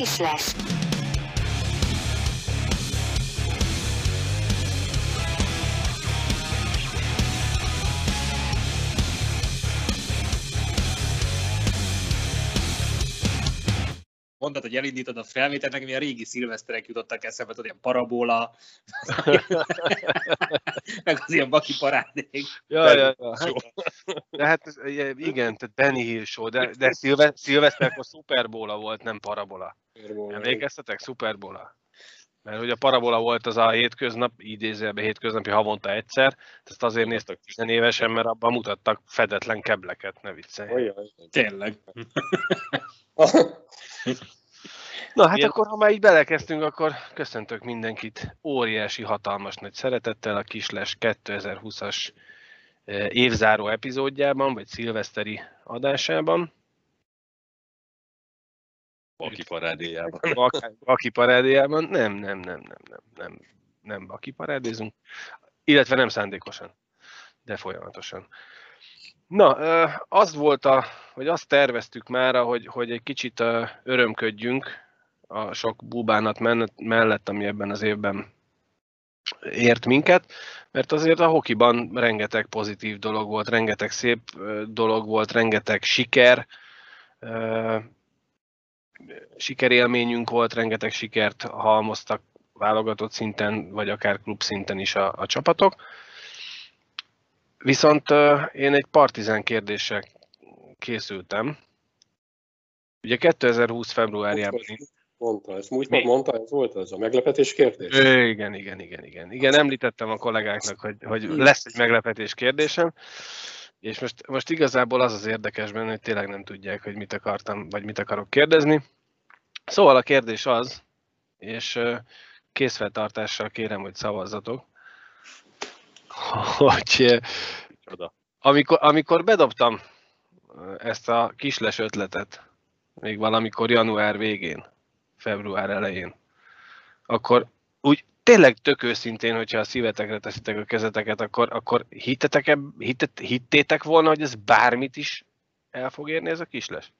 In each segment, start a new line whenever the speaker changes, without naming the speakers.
Kisles.
Mondtad, hogy elindítod a felvételt, nekem ilyen régi szilveszterek jutottak eszembe, tudod, ilyen parabola, meg az ilyen baki parádék.
Ja, ja, ja. Hát, de hát igen, tehát Benny Hill show, de, de szilve, szilveszterkor Superbola volt, nem parabola. Emlékeztetek? Superbola. Mert hogy a parabola volt az a hétköznap, idézőjelben hétköznapi havonta egyszer, ezt azért néztek 10 évesen, mert abban mutattak fedetlen kebleket, ne viccelj.
Tényleg.
Na hát Ilyen... akkor, ha már így belekezdtünk, akkor köszöntök mindenkit óriási, hatalmas nagy szeretettel a Kisles 2020-as évzáró epizódjában, vagy szilveszteri adásában.
Baki parádéjában.
Baki parádéjában? Nem, nem, nem, nem, nem, nem, nem baki parádézunk. Illetve nem szándékosan, de folyamatosan. Na, az volt a, vagy azt terveztük már, hogy, hogy egy kicsit örömködjünk a sok búbánat mellett, ami ebben az évben ért minket, mert azért a hokiban rengeteg pozitív dolog volt, rengeteg szép dolog volt, rengeteg siker, sikerélményünk volt, rengeteg sikert halmoztak válogatott szinten, vagy akár klub szinten is a, a csapatok. Viszont én egy partizán kérdéssel készültem. Ugye 2020 februárjában...
Mondta, ezt múlt mondta, ez volt az a meglepetés kérdés?
Igen, igen, igen, igen. Igen, említettem a kollégáknak, hogy, hogy lesz egy meglepetés kérdésem, és most, most igazából az az érdekes benne, hogy tényleg nem tudják, hogy mit akartam, vagy mit akarok kérdezni. Szóval a kérdés az, és készfeltartással kérem, hogy szavazzatok, hogy amikor, amikor bedobtam ezt a kisles ötletet, még valamikor január végén, február elején, akkor úgy tényleg tök őszintén, hogyha a szívetekre teszitek a kezeteket, akkor, akkor hittetek, hittet, hittétek volna, hogy ez bármit is el fog érni ez a kisles?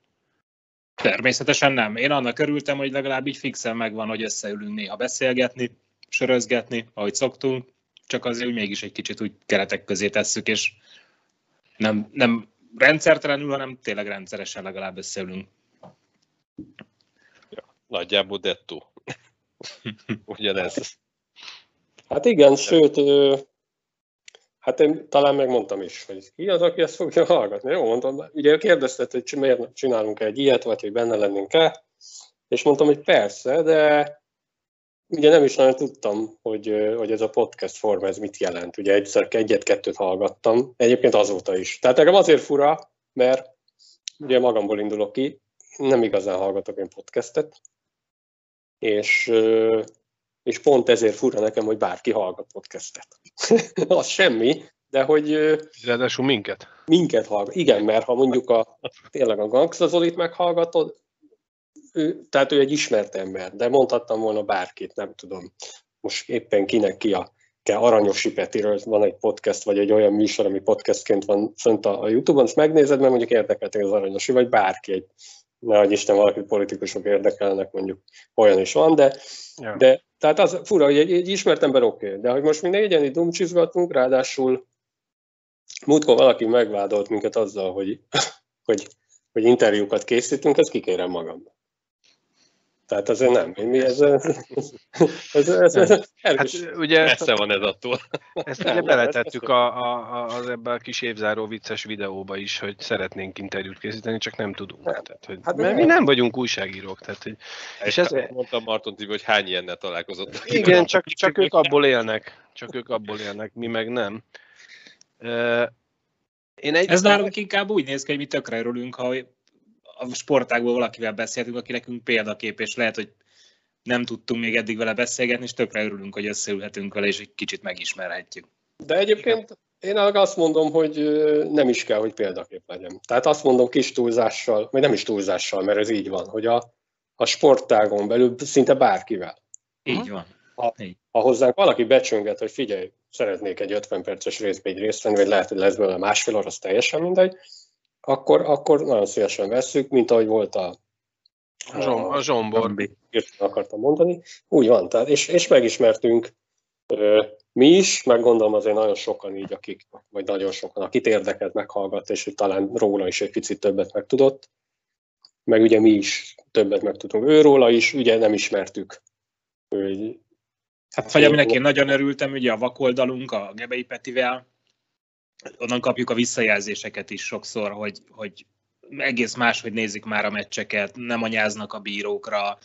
Természetesen nem. Én annak örültem, hogy legalább így fixen megvan, hogy összeülünk néha beszélgetni, sörözgetni, ahogy szoktunk, csak azért úgy mégis egy kicsit úgy keretek közé tesszük, és nem, nem rendszertelenül, hanem tényleg rendszeresen legalább összeülünk.
Nagyjából dettó. Ugyanez.
Hát igen, sőt, hát én talán megmondtam is, hogy ki az, aki ezt fogja hallgatni. Jó, mondtam, ugye kérdezted, hogy miért csinálunk egy ilyet, vagy hogy benne lennénk-e, és mondtam, hogy persze, de ugye nem is nagyon tudtam, hogy, hogy ez a podcast forma ez mit jelent. Ugye egyszer egyet-kettőt hallgattam, egyébként azóta is. Tehát nekem azért fura, mert ugye magamból indulok ki, nem igazán hallgatok én podcastet, és, és pont ezért fura nekem, hogy bárki hallgat podcastet. az semmi, de hogy...
Ráadásul minket.
Minket hallgat. Igen, mert ha mondjuk a, tényleg a Gangsta Zolit meghallgatod, ő, tehát ő egy ismert ember, de mondhattam volna bárkit, nem tudom. Most éppen kinek ki a kell Aranyosi Petiről, van egy podcast, vagy egy olyan műsor, ami podcastként van fönt a, a Youtube-on, és megnézed, mert mondjuk érdekeltek az Aranyosi, vagy bárki, egy, nehogy Isten valaki politikusok érdekelnek, mondjuk olyan is van, de, ja. de tehát az fura, hogy egy, egy ismert ember oké, okay, de hogy most mi négyen itt dumcsizgatunk, ráadásul múltkor valaki megvádolt minket azzal, hogy, hogy, hogy interjúkat készítünk, ezt kikérem magamban. Tehát azért nem. Mi ez? ez, ez, ez, ez
hát ugye Messze van ez attól.
Ezt ugye beletettük a, a, az ebben a kis évzáró vicces videóba is, hogy szeretnénk interjút készíteni, csak nem tudunk. Tehát, hogy, hát mert mi nem vagyunk újságírók. Tehát, hogy,
és ez, mondtam Marton TV, hogy hány ilyennel találkozott.
Igen, csak, csak ők abból élnek. Csak ők abból élnek, mi meg nem.
Én egy Ez nálunk inkább úgy néz ki, hogy mi tökre örülünk, ha a sportágból valakivel beszéltünk, aki nekünk példakép, és lehet, hogy nem tudtunk még eddig vele beszélgetni, és tökre örülünk, hogy összeülhetünk vele, és egy kicsit megismerhetjük.
De egyébként én azt mondom, hogy nem is kell, hogy példakép legyen. Tehát azt mondom kis túlzással, vagy nem is túlzással, mert ez így van, hogy a, a sportágon belül szinte bárkivel.
Így van.
Ha, ha hozzánk valaki becsönget, hogy figyelj, szeretnék egy 50 perces részbe egy részt venni, vagy lehet, hogy lesz belőle másfél óra, az teljesen mindegy, akkor, akkor nagyon szívesen vesszük, mint ahogy volt a
A, zsom, a zsombor.
Akartam mondani. Úgy van, tehát, és, és megismertünk mi is, meg gondolom azért nagyon sokan így, akik, vagy nagyon sokan, akit érdekelt, meghallgatta, és hogy talán róla is egy picit többet megtudott. Meg ugye mi is többet megtudtunk őróla is, ugye nem ismertük. Ő,
Hát vagy aminek én nagyon örültem, ugye a vakoldalunk, a Gebei Petivel, onnan kapjuk a visszajelzéseket is sokszor, hogy, hogy egész máshogy nézik már a meccseket, nem anyáznak a bírókra,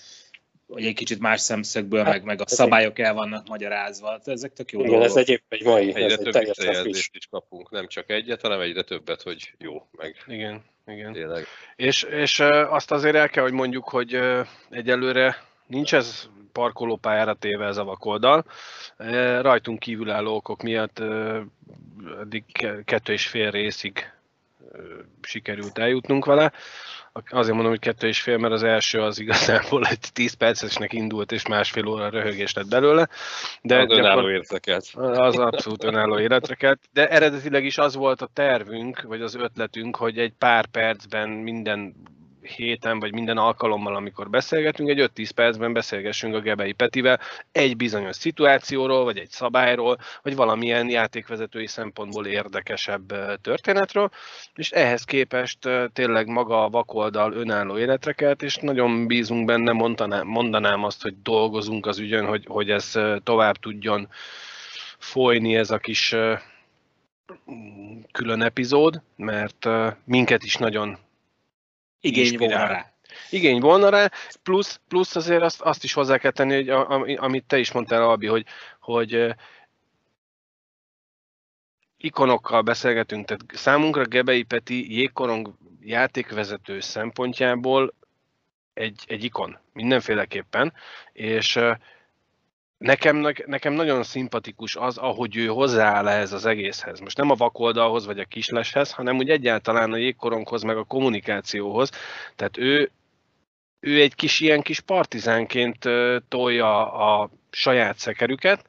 hogy egy kicsit más szemszögből, meg, meg a
ez
szabályok el vannak magyarázva. Hát Ezek tök jó
igen,
dolgok.
ez egyéb egy mai, ez
Egyre
egy
több
friss.
visszajelzést is kapunk, nem csak egyet, hanem egyre többet, hogy jó, meg
Igen, igen.
tényleg.
És, és azt azért el kell, hogy mondjuk, hogy egyelőre nincs ez parkolópályára téve ez a vakoldal. Ö, Rajtunk kívülálló okok miatt ö, eddig ke- kettő és fél részig ö, sikerült eljutnunk vele. Azért mondom, hogy kettő és fél, mert az első az igazából egy 10 percesnek indult, és másfél óra röhögés lett belőle.
De az önálló érteket.
az abszolút önálló életre kelt. De eredetileg is az volt a tervünk, vagy az ötletünk, hogy egy pár percben minden héten, vagy minden alkalommal, amikor beszélgetünk, egy 5-10 percben beszélgessünk a Gebei Petivel egy bizonyos szituációról, vagy egy szabályról, vagy valamilyen játékvezetői szempontból érdekesebb történetről, és ehhez képest tényleg maga a vakoldal önálló életre kelt, és nagyon bízunk benne, mondanám, mondanám azt, hogy dolgozunk az ügyön, hogy, hogy ez tovább tudjon folyni ez a kis külön epizód, mert minket is nagyon
Igény
inspirál.
volna rá.
igény volna rá, plusz, plusz azért azt, azt is hozzá kell tenni, hogy a, ami- amit te is mondtál, Albi, hogy, hogy ikonokkal beszélgetünk, tehát számunkra Gebei Peti jégkorong játékvezető szempontjából egy, egy ikon, mindenféleképpen, és nekem, nekem nagyon szimpatikus az, ahogy ő hozzááll ehhez az egészhez. Most nem a vakoldalhoz vagy a kisleshez, hanem úgy egyáltalán a jégkoronghoz, meg a kommunikációhoz. Tehát ő, ő egy kis ilyen kis partizánként tolja a saját szekerüket,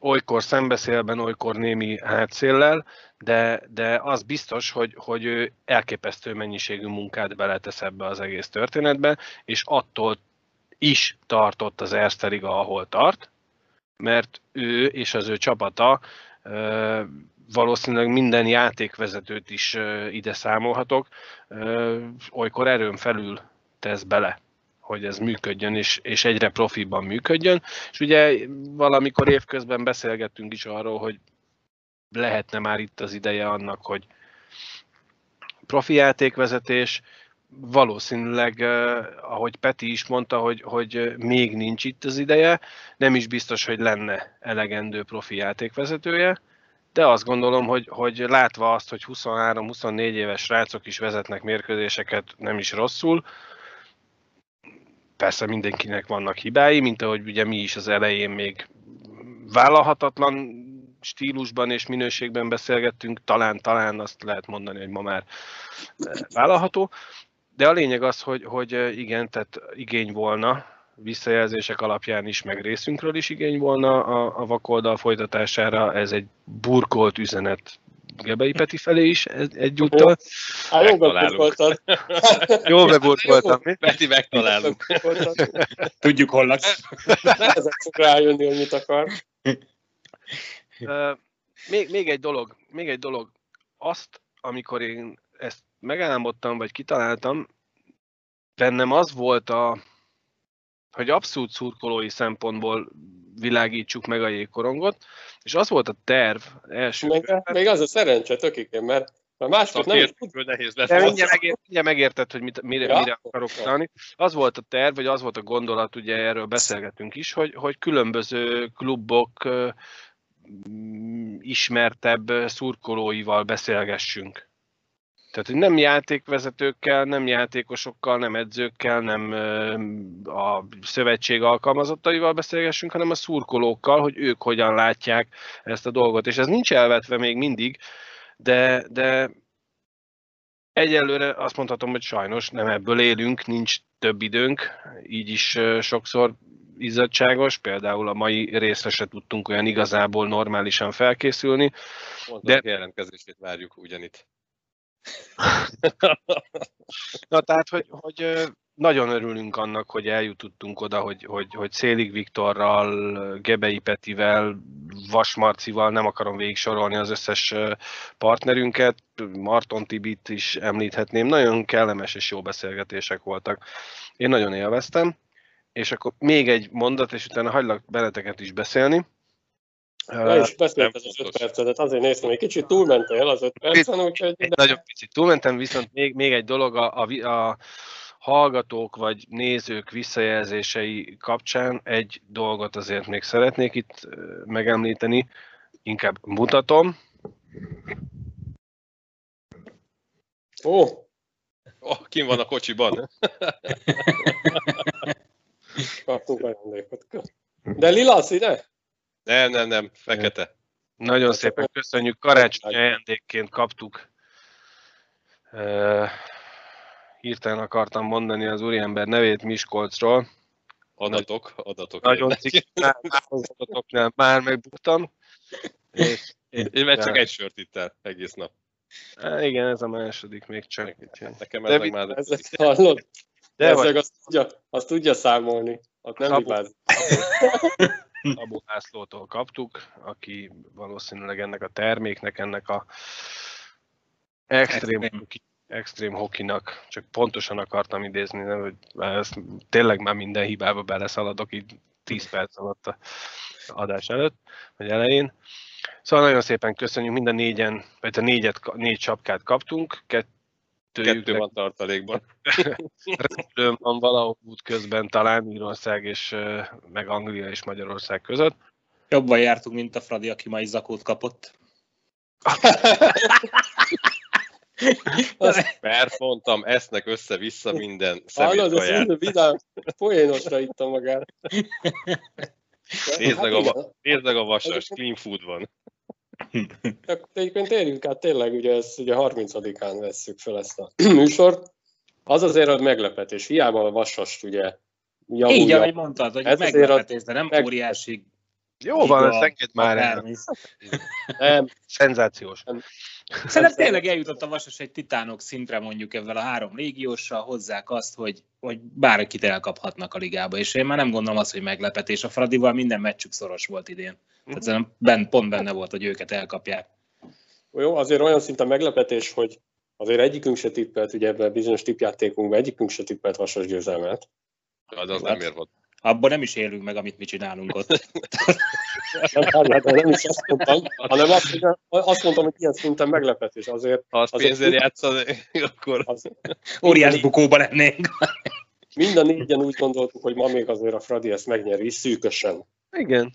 olykor szembeszélben, olykor némi hátszéllel, de, de az biztos, hogy, hogy ő elképesztő mennyiségű munkát beletesz ebbe az egész történetbe, és attól is tartott az Erste Liga, ahol tart, mert ő és az ő csapata valószínűleg minden játékvezetőt is ide számolhatok, olykor erőn felül tesz bele hogy ez működjön, és, és egyre profiban működjön. És ugye valamikor évközben beszélgettünk is arról, hogy lehetne már itt az ideje annak, hogy profi játékvezetés, valószínűleg, ahogy Peti is mondta, hogy, hogy még nincs itt az ideje, nem is biztos, hogy lenne elegendő profi játékvezetője, de azt gondolom, hogy, hogy látva azt, hogy 23-24 éves srácok is vezetnek mérkőzéseket nem is rosszul, persze mindenkinek vannak hibái, mint ahogy ugye mi is az elején még vállalhatatlan stílusban és minőségben beszélgettünk, talán, talán azt lehet mondani, hogy ma már vállalható. De a lényeg az, hogy, hogy igen, tehát igény volna, visszajelzések alapján is, meg részünkről is igény volna a, a vakoldal folytatására. Ez egy burkolt üzenet Gebei Peti felé is egy- egyúttal.
Hát jó beburkoltad.
Jól beburkoltam, mi?
Peti, megtalálunk.
Tudjuk, hol laksz.
Ezek fog rájönni, hogy mit akar.
Még, még egy dolog, még egy dolog. Azt, amikor én ezt megálmodtam, vagy kitaláltam, bennem az volt a, hogy abszolút szurkolói szempontból világítsuk meg a jégkorongot, és az volt a terv első
Még,
körben.
még az a szerencse tökéken, mert mert másképp nem is
nehéz lesz.
De mindjárt, megért, mindjárt megérted, hogy mit, mire,
Ja.
mire akarok utalni. Az volt a terv, vagy az volt a gondolat, ugye erről beszélgetünk is, hogy, hogy különböző klubok ismertebb szurkolóival beszélgessünk. Tehát, hogy nem játékvezetőkkel, nem játékosokkal, nem edzőkkel, nem a szövetség alkalmazottaival beszélgessünk, hanem a szurkolókkal, hogy ők hogyan látják ezt a dolgot. És ez nincs elvetve még mindig, de, de egyelőre azt mondhatom, hogy sajnos nem ebből élünk, nincs több időnk, így is sokszor izzadságos, például a mai részre se tudtunk olyan igazából normálisan felkészülni.
Mondtam, de... jelentkezését várjuk ugyanitt.
Na tehát, hogy, hogy nagyon örülünk annak, hogy eljutottunk oda, hogy, hogy, hogy Szélig Viktorral, Gebei Petivel, Vasmarcival, nem akarom végig sorolni az összes partnerünket, Marton Tibit is említhetném, nagyon kellemes és jó beszélgetések voltak. Én nagyon élveztem, és akkor még egy mondat, és utána hagylak beleteket is beszélni.
Ja, és beszélt az öt percedet, azért néztem, hogy kicsit túlmentél az öt percen, úgyhogy...
Egy nagyon picit túlmentem, viszont még, még egy dolog, a, a, a hallgatók vagy nézők visszajelzései kapcsán egy dolgot azért még szeretnék itt megemlíteni, inkább mutatom.
Ó!
Oh, kim van a kocsiban?
Kaptunk ajándékot. De lila színe?
Nem, nem, nem, fekete.
Nagyon szépen köszönjük, karácsonyi ajándékként kaptuk. Uh, hirtelen akartam mondani az úriember nevét Miskolcról.
Adatok, adatok.
Nagyon cikk, már, adatoknál már megbuktam.
És, én mert csak egy sört itt el egész nap.
Há, igen, ez a második még csak.
Nekem ez meg már...
Ezek hallod? De vagy... azt, tudja, azt tudja számolni. Ott nem hibáz.
Abu Lászlótól kaptuk, aki valószínűleg ennek a terméknek, ennek a extrém, extrém hokinak, csak pontosan akartam idézni, nem, hogy ezt tényleg már minden hibába beleszaladok így 10 perc alatt a adás előtt, vagy elején. Szóval nagyon szépen köszönjük, mind a négyen, vagy a négyet, négy csapkát kaptunk,
Kettő van tartalékban.
Repülőm van valahol út közben, talán Írország és meg Anglia és Magyarország között.
Jobban jártunk, mint a Fradi, aki mai zakót kapott.
Mert mondtam, esznek össze-vissza minden
Hallod, minden vidám, poénosra ittam magát.
Nézd meg, hát a, nézd meg a vasas, clean food van.
De egyébként térjünk át, tényleg ugye, ez, ugye 30-án vesszük fel ezt a műsort. Az azért a meglepetés. Hiába a vasast ugye
javulja. Így, ahogy mondtad, hogy ez meglepetés, de nem meg... óriási
jó van, ezt engedd már el. Nem, szenzációs. Nem.
Szerintem tényleg eljutott a Vasas egy titánok szintre mondjuk ebben a három légióssal, hozzák azt, hogy, hogy bárkit elkaphatnak a ligába, és én már nem gondolom azt, hogy meglepetés. A Fradival minden meccsük szoros volt idén. Tehát szerintem ben, pont benne volt, hogy őket elkapják.
Jó, azért olyan szinten meglepetés, hogy azért egyikünk se tippelt, ugye ebben bizonyos tippjátékunkban egyikünk se tippelt Vasas győzelmet.
Az, az nem ér volt
abban nem is élünk meg, amit mi csinálunk ott.
nem, nem is azt mondtam, hanem azt, azt mondtam, hogy ilyen szinten meglepetés. Azért,
ha azt
azért
pénzért játszani, akkor... Az,
óriás bukóba lennénk.
Mind a négyen úgy gondoltuk, hogy ma még azért a Fradi ezt megnyeri, szűkösen.
Igen.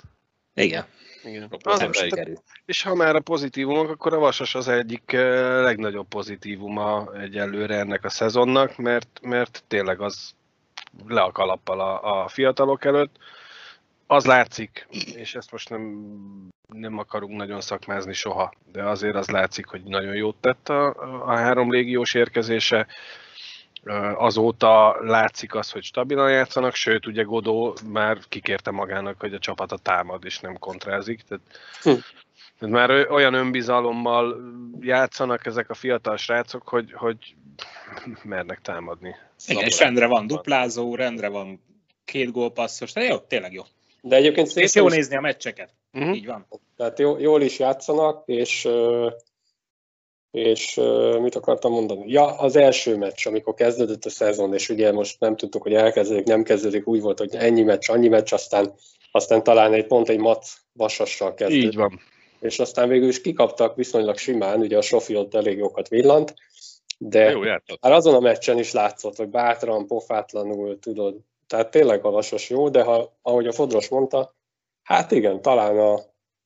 Igen.
Igen. Az és ha már a pozitívumok, akkor a Vasas az egyik eh, legnagyobb pozitívuma egyelőre ennek a szezonnak, mert, mert tényleg az le a kalappal a, a fiatalok előtt. Az látszik, és ezt most nem, nem akarunk nagyon szakmázni soha, de azért az látszik, hogy nagyon jót tett a, a három légiós érkezése. Azóta látszik az, hogy stabilan játszanak, sőt, ugye Godó már kikérte magának, hogy a csapata támad és nem kontrázik. Tehát, hm. Már olyan önbizalommal játszanak ezek a fiatal srácok, hogy, hogy mernek támadni.
Igen, és rendre van duplázó, rendre van két gólpasszos, tehát jó, tényleg jó.
De egyébként szépen
és jó is... nézni a meccseket. Uh-huh. Így van.
Tehát jó, jól is játszanak, és és mit akartam mondani? Ja, az első meccs, amikor kezdődött a szezon, és ugye most nem tudtuk, hogy elkezdődik, nem kezdődik, úgy volt, hogy ennyi meccs, annyi meccs, aztán, aztán talán egy pont egy mat vasassal kezdődött.
Így van.
És aztán végül is kikaptak viszonylag simán, ugye a Sofi ott elég jókat villant, de
Jó,
már azon a meccsen is látszott, hogy bátran, pofátlanul, tudod, tehát tényleg a vasas jó, de ha, ahogy a Fodros mondta, hát igen, talán a,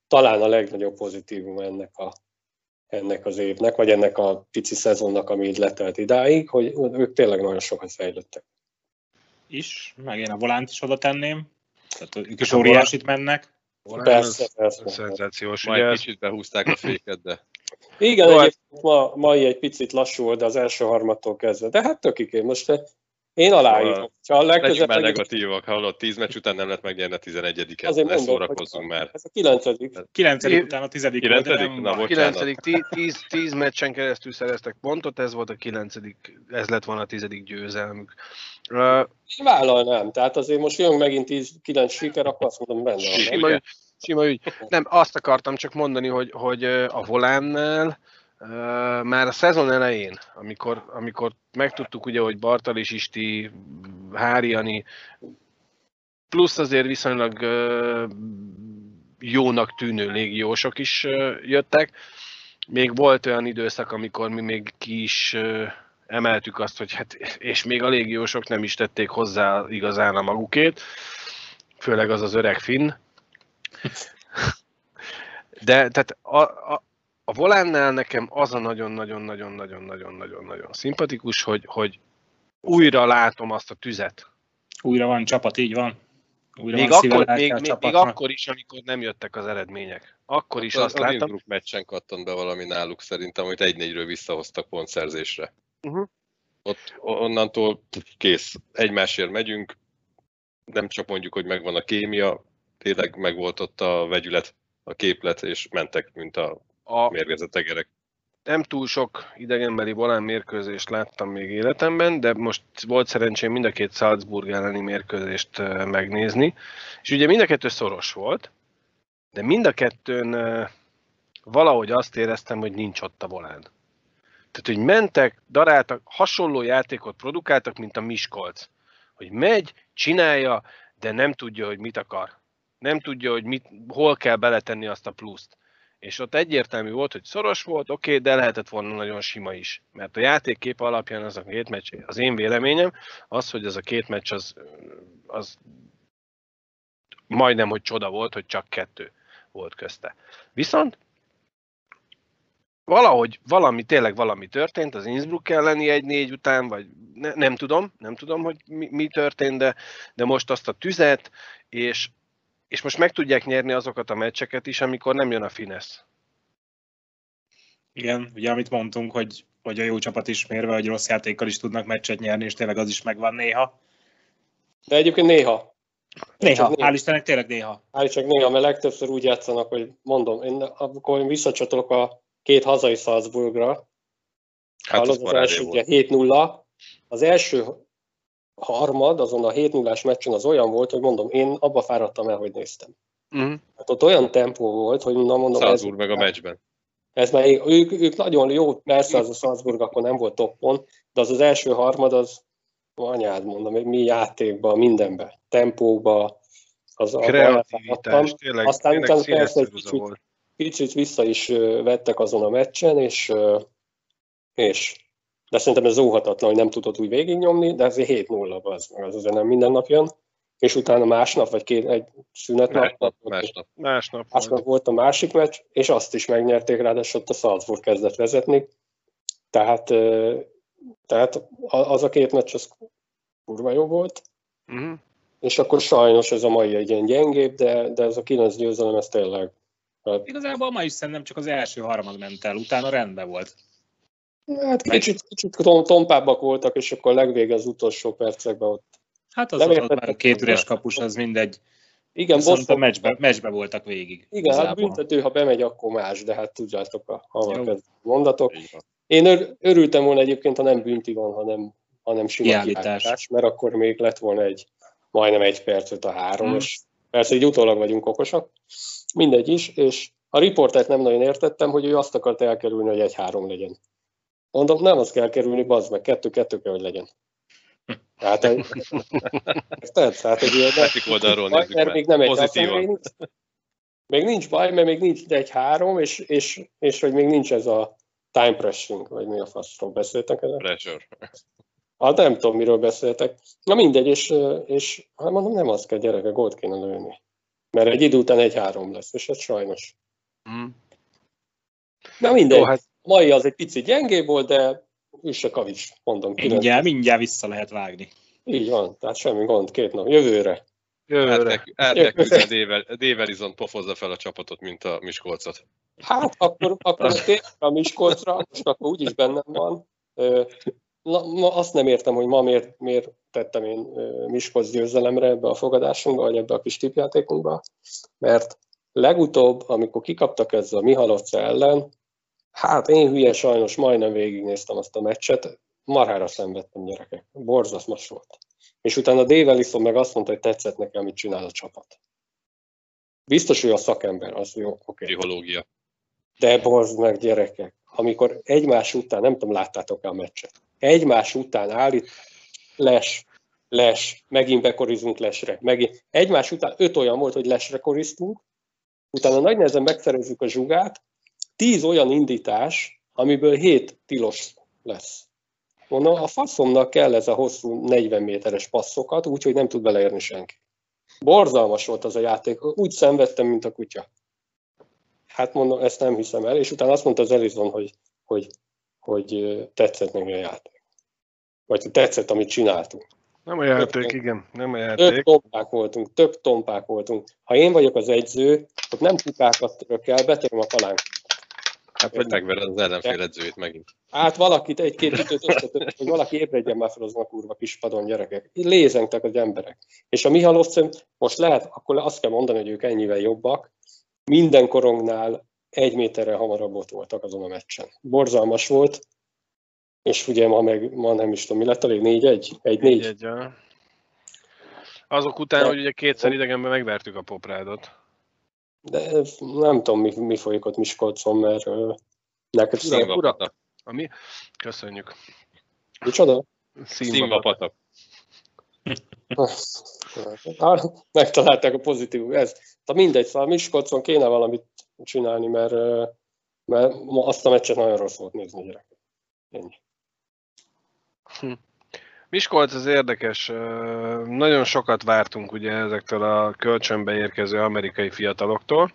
talán a legnagyobb pozitívum ennek, a, ennek az évnek, vagy ennek a pici szezonnak, ami így letelt idáig, hogy ők tényleg nagyon sokat fejlődtek.
Is, meg én a volánt is oda tenném, tehát ők is óriásit mennek.
Persze, persze.
Szenzációs.
Majd kicsit behúzták a féket, de...
Igen, Jó, egyébként ma, mai egy picit lassú volt, de az első harmadtól kezdve. De hát tökik én most Én aláírom. Ha a legközelebb
már negatívak, hallott, 10 meccs után nem lehet megnyerni a 11-et,
Azért
ne
mondom,
szórakozzunk már.
Ez a kilencedik.
Kilencedik
Év-
után a tizedik volt, de
Kilencedik?
nem
Na,
baj.
bocsánat.
Kilencedik, tí- tíz, tíz meccsen keresztül szereztek pontot, ez volt a kilencedik, ez lett volna a tizedik győzelmük. Uh,
Én vállalnám. Tehát azért most jön megint 10-9 siker, akkor azt mondom, benne.
Sima ügy, sima ügy. Nem, azt akartam csak mondani, hogy, hogy a volánnál ö, már a szezon elején, amikor, amikor megtudtuk ugye, hogy Bartal és Isti, Háriani, plusz azért viszonylag ö, jónak tűnő légiósok is jöttek. Még volt olyan időszak, amikor mi még ki is emeltük azt, hogy hát, és még a légiósok nem is tették hozzá igazán a magukét, főleg az az öreg finn, de tehát a, a, a volánnál nekem az a nagyon-nagyon-nagyon-nagyon-nagyon-nagyon-nagyon szimpatikus, hogy, hogy újra látom azt a tüzet.
Újra van csapat, így van. Újra
Még
van
akkor, még,
a
még, még akkor is, amikor nem jöttek az eredmények. Akkor is
az,
azt
az
láttam.
Innsbruck meccsen kattant be valami náluk szerintem, amit 1-4-ről visszahoztak pontszerzésre.
Uh-huh.
Ott onnantól kész, egymásért megyünk, nem csak mondjuk, hogy megvan a kémia, tényleg megvolt ott a vegyület, a képlet, és mentek, mint a
A,
mérgezett egerek.
nem túl sok idegenbeli volán mérkőzést láttam még életemben, de most volt szerencsém mind a két Salzburg elleni mérkőzést megnézni, és ugye mind a kettő szoros volt, de mind a kettőn valahogy azt éreztem, hogy nincs ott a volán. Tehát, hogy mentek, daráltak, hasonló játékot produkáltak, mint a Miskolc. Hogy megy, csinálja, de nem tudja, hogy mit akar. Nem tudja, hogy mit, hol kell beletenni azt a pluszt. És ott egyértelmű volt, hogy szoros volt, oké, okay, de lehetett volna nagyon sima is. Mert a játékkép alapján az a két meccs, az én véleményem, az, hogy ez a két meccs az, az majdnem, hogy csoda volt, hogy csak kettő volt közte. Viszont valahogy valami, tényleg valami történt az Innsbruck elleni egy négy után, vagy ne, nem tudom, nem tudom, hogy mi, mi történt, de, de most azt a tüzet, és, és most meg tudják nyerni azokat a meccseket is, amikor nem jön a Finesz.
Igen, ugye amit mondtunk, hogy, hogy a jó csapat ismérve, hogy rossz játékkal is tudnak meccset nyerni, és tényleg az is megvan néha.
De egyébként néha.
Néha,
néha.
hál' Istennek tényleg néha.
Hát csak néha, mert legtöbbször úgy játszanak, hogy mondom, én akkor én visszacsatolok a két hazai Salzburgra,
Hát
Hallod,
az
az első
volt.
ugye 7-0, az első harmad, azon a 7 0 meccsen az olyan volt, hogy mondom, én abba fáradtam el, hogy néztem.
Uh-huh.
Hát ott olyan tempó volt, hogy na mondom, ez,
Salzburg meg a meccsben.
ez már, ők, ők nagyon jó, persze az a Salzburg akkor nem volt toppon, de az az első harmad, az anyád mondom, mi játékban, mindenben, tempóba, az.
Kreativitás, tényleg,
Aztán
tényleg
utána persze egy kicsit-
volt.
Picit vissza is vettek azon a meccsen, és, és de szerintem ez óhatatlan, hogy nem tudott úgy végignyomni, de azért 7-0 az, az azért nem minden nap jön, és utána másnap, vagy két, egy szünetnap,
Másnap, másnap.
Másnap volt.
másnap volt a másik meccs, és azt is megnyerték, ráadásul ott a Salzburg kezdett vezetni, tehát, tehát az a két meccs az kurva jó volt,
Uh-huh.
és akkor sajnos ez a mai egy ilyen gyengébb, de, de ez a kilenc győzelem, ez tényleg hát
Igazából ma is szerintem csak az első harmad ment el, utána rendben volt.
Hát kicsit, kicsit tom, tompábbak voltak, és akkor legvége az utolsó percekben ott.
Hát az,
értettem
már a két üres kapus, az mindegy.
Igen,
Viszont a
Boston,
meccsbe, meccsbe voltak végig.
igen, hát
igazából.
büntető, ha bemegy, akkor más, de hát tudjátok a hamar mondatok. Én ör, örültem volna egyébként, ha nem bünti van, hanem, hanem sima
Kiállítás.
kiállítás, mert akkor még lett volna egy majdnem egy percet a három,
Hmm.
és persze így utólag vagyunk okosak, mindegy is, és a riportert nem nagyon értettem, hogy ő azt akart elkerülni, hogy egy három legyen. Mondom, nem azt kell kerülni, bazd meg, kettő-kettő kell, hogy legyen. Tehát, érted? Tehát egy ilyen,
Másik oldalról
baj, mert még nem egy még nincs, még nincs baj, mert még nincs egy három, és, és, és hogy még nincs ez a time pressing, vagy mi a faszról beszéltek ezen.
Pressure.
Hát nem tudom, miről beszéltek. Na mindegy, és, és hát mondom, nem az kell, gyereke, gólt kéne lőni. Mert egy idő után egy három lesz, és ez sajnos.
Uh-huh.
Na mindegy,
Jó, hát
mai az egy picit gyengébb volt, de üss a kavics, mondom.
Mindjárt, mindjárt vissza lehet vágni.
Így van, tehát semmi gond, két nap, jövőre.
Jövőre.
küldeni Dével- Dévelizon pofozza fel a csapatot, mint a Miskolcot.
Hát akkor, akkor tényleg a Miskolcra, most akkor úgyis bennem van. Na, ma azt nem értem, hogy ma miért, miért tettem én Miskolc győzelemre ebbe a fogadásunkba, vagy ebbe a kis tipjátékunkba, mert legutóbb, amikor kikaptak ezzel a Mihalovce ellen, hát én hülye sajnos majdnem végignéztem azt a meccset, marhára szenvedtem gyerekek, borzaszmas volt. És utána Dave Ellison meg azt mondta, hogy tetszett neki, amit csinál a csapat. Biztos, hogy a szakember, az jó, oké. Okay.
Pszichológia.
De borzd meg gyerekek, amikor egymás után, nem tudom, láttátok-e a meccset, egymás után állít, les, les, megint bekorizunk lesre, megint. Egymás után öt olyan volt, hogy lesre koriztunk, utána nagy nehezen megszerezzük a zsugát, tíz olyan indítás, amiből hét tilos lesz. Mondom, a faszomnak kell ez a hosszú 40 méteres passzokat, úgyhogy nem tud beleérni senki. Borzalmas volt az a játék, úgy szenvedtem, mint a kutya. Hát mondom, ezt nem hiszem el, és utána azt mondta az Elizon, hogy, hogy, hogy tetszett neki a játék. Vagy tetszett, amit csináltunk.
Nem a játék, igen, nem a játék.
Több tompák voltunk, több tompák voltunk. Ha én vagyok az egyző, ott nem kukákat török el, betöröm a palánk.
Hát vagy megvered az ellenfél edzőjét megint.
Hát valakit egy-két ütőt összetört, hogy valaki ébredjen már fel azon a kurva kis padon, gyerekek. Lézengtek az emberek. És a Mihalovcem, most lehet, akkor azt kell mondani, hogy ők ennyivel jobbak, minden korongnál egy méterre hamarabb ott voltak azon a meccsen. Borzalmas volt, és ugye ma meg, ma nem is tudom, mi lett elég, 4-1? 1-4?
ja. Azok után,
De-
hogy ugye kétszer idegenben megvertük a Poprádot.
De nem tudom, mi, mi folyik ott Miskolcon, mert ö, neked
patak.
Ami? Köszönjük.
Micsoda? Ah, Megtalálták a pozitív. Ez. De mindegy, szóval Miskolcon kéne valamit csinálni, mert, mert azt a meccset nagyon rossz volt nézni, gyerek. Ennyi.
Miskolc az érdekes, nagyon sokat vártunk ugye ezektől a kölcsönbe érkező amerikai fiataloktól.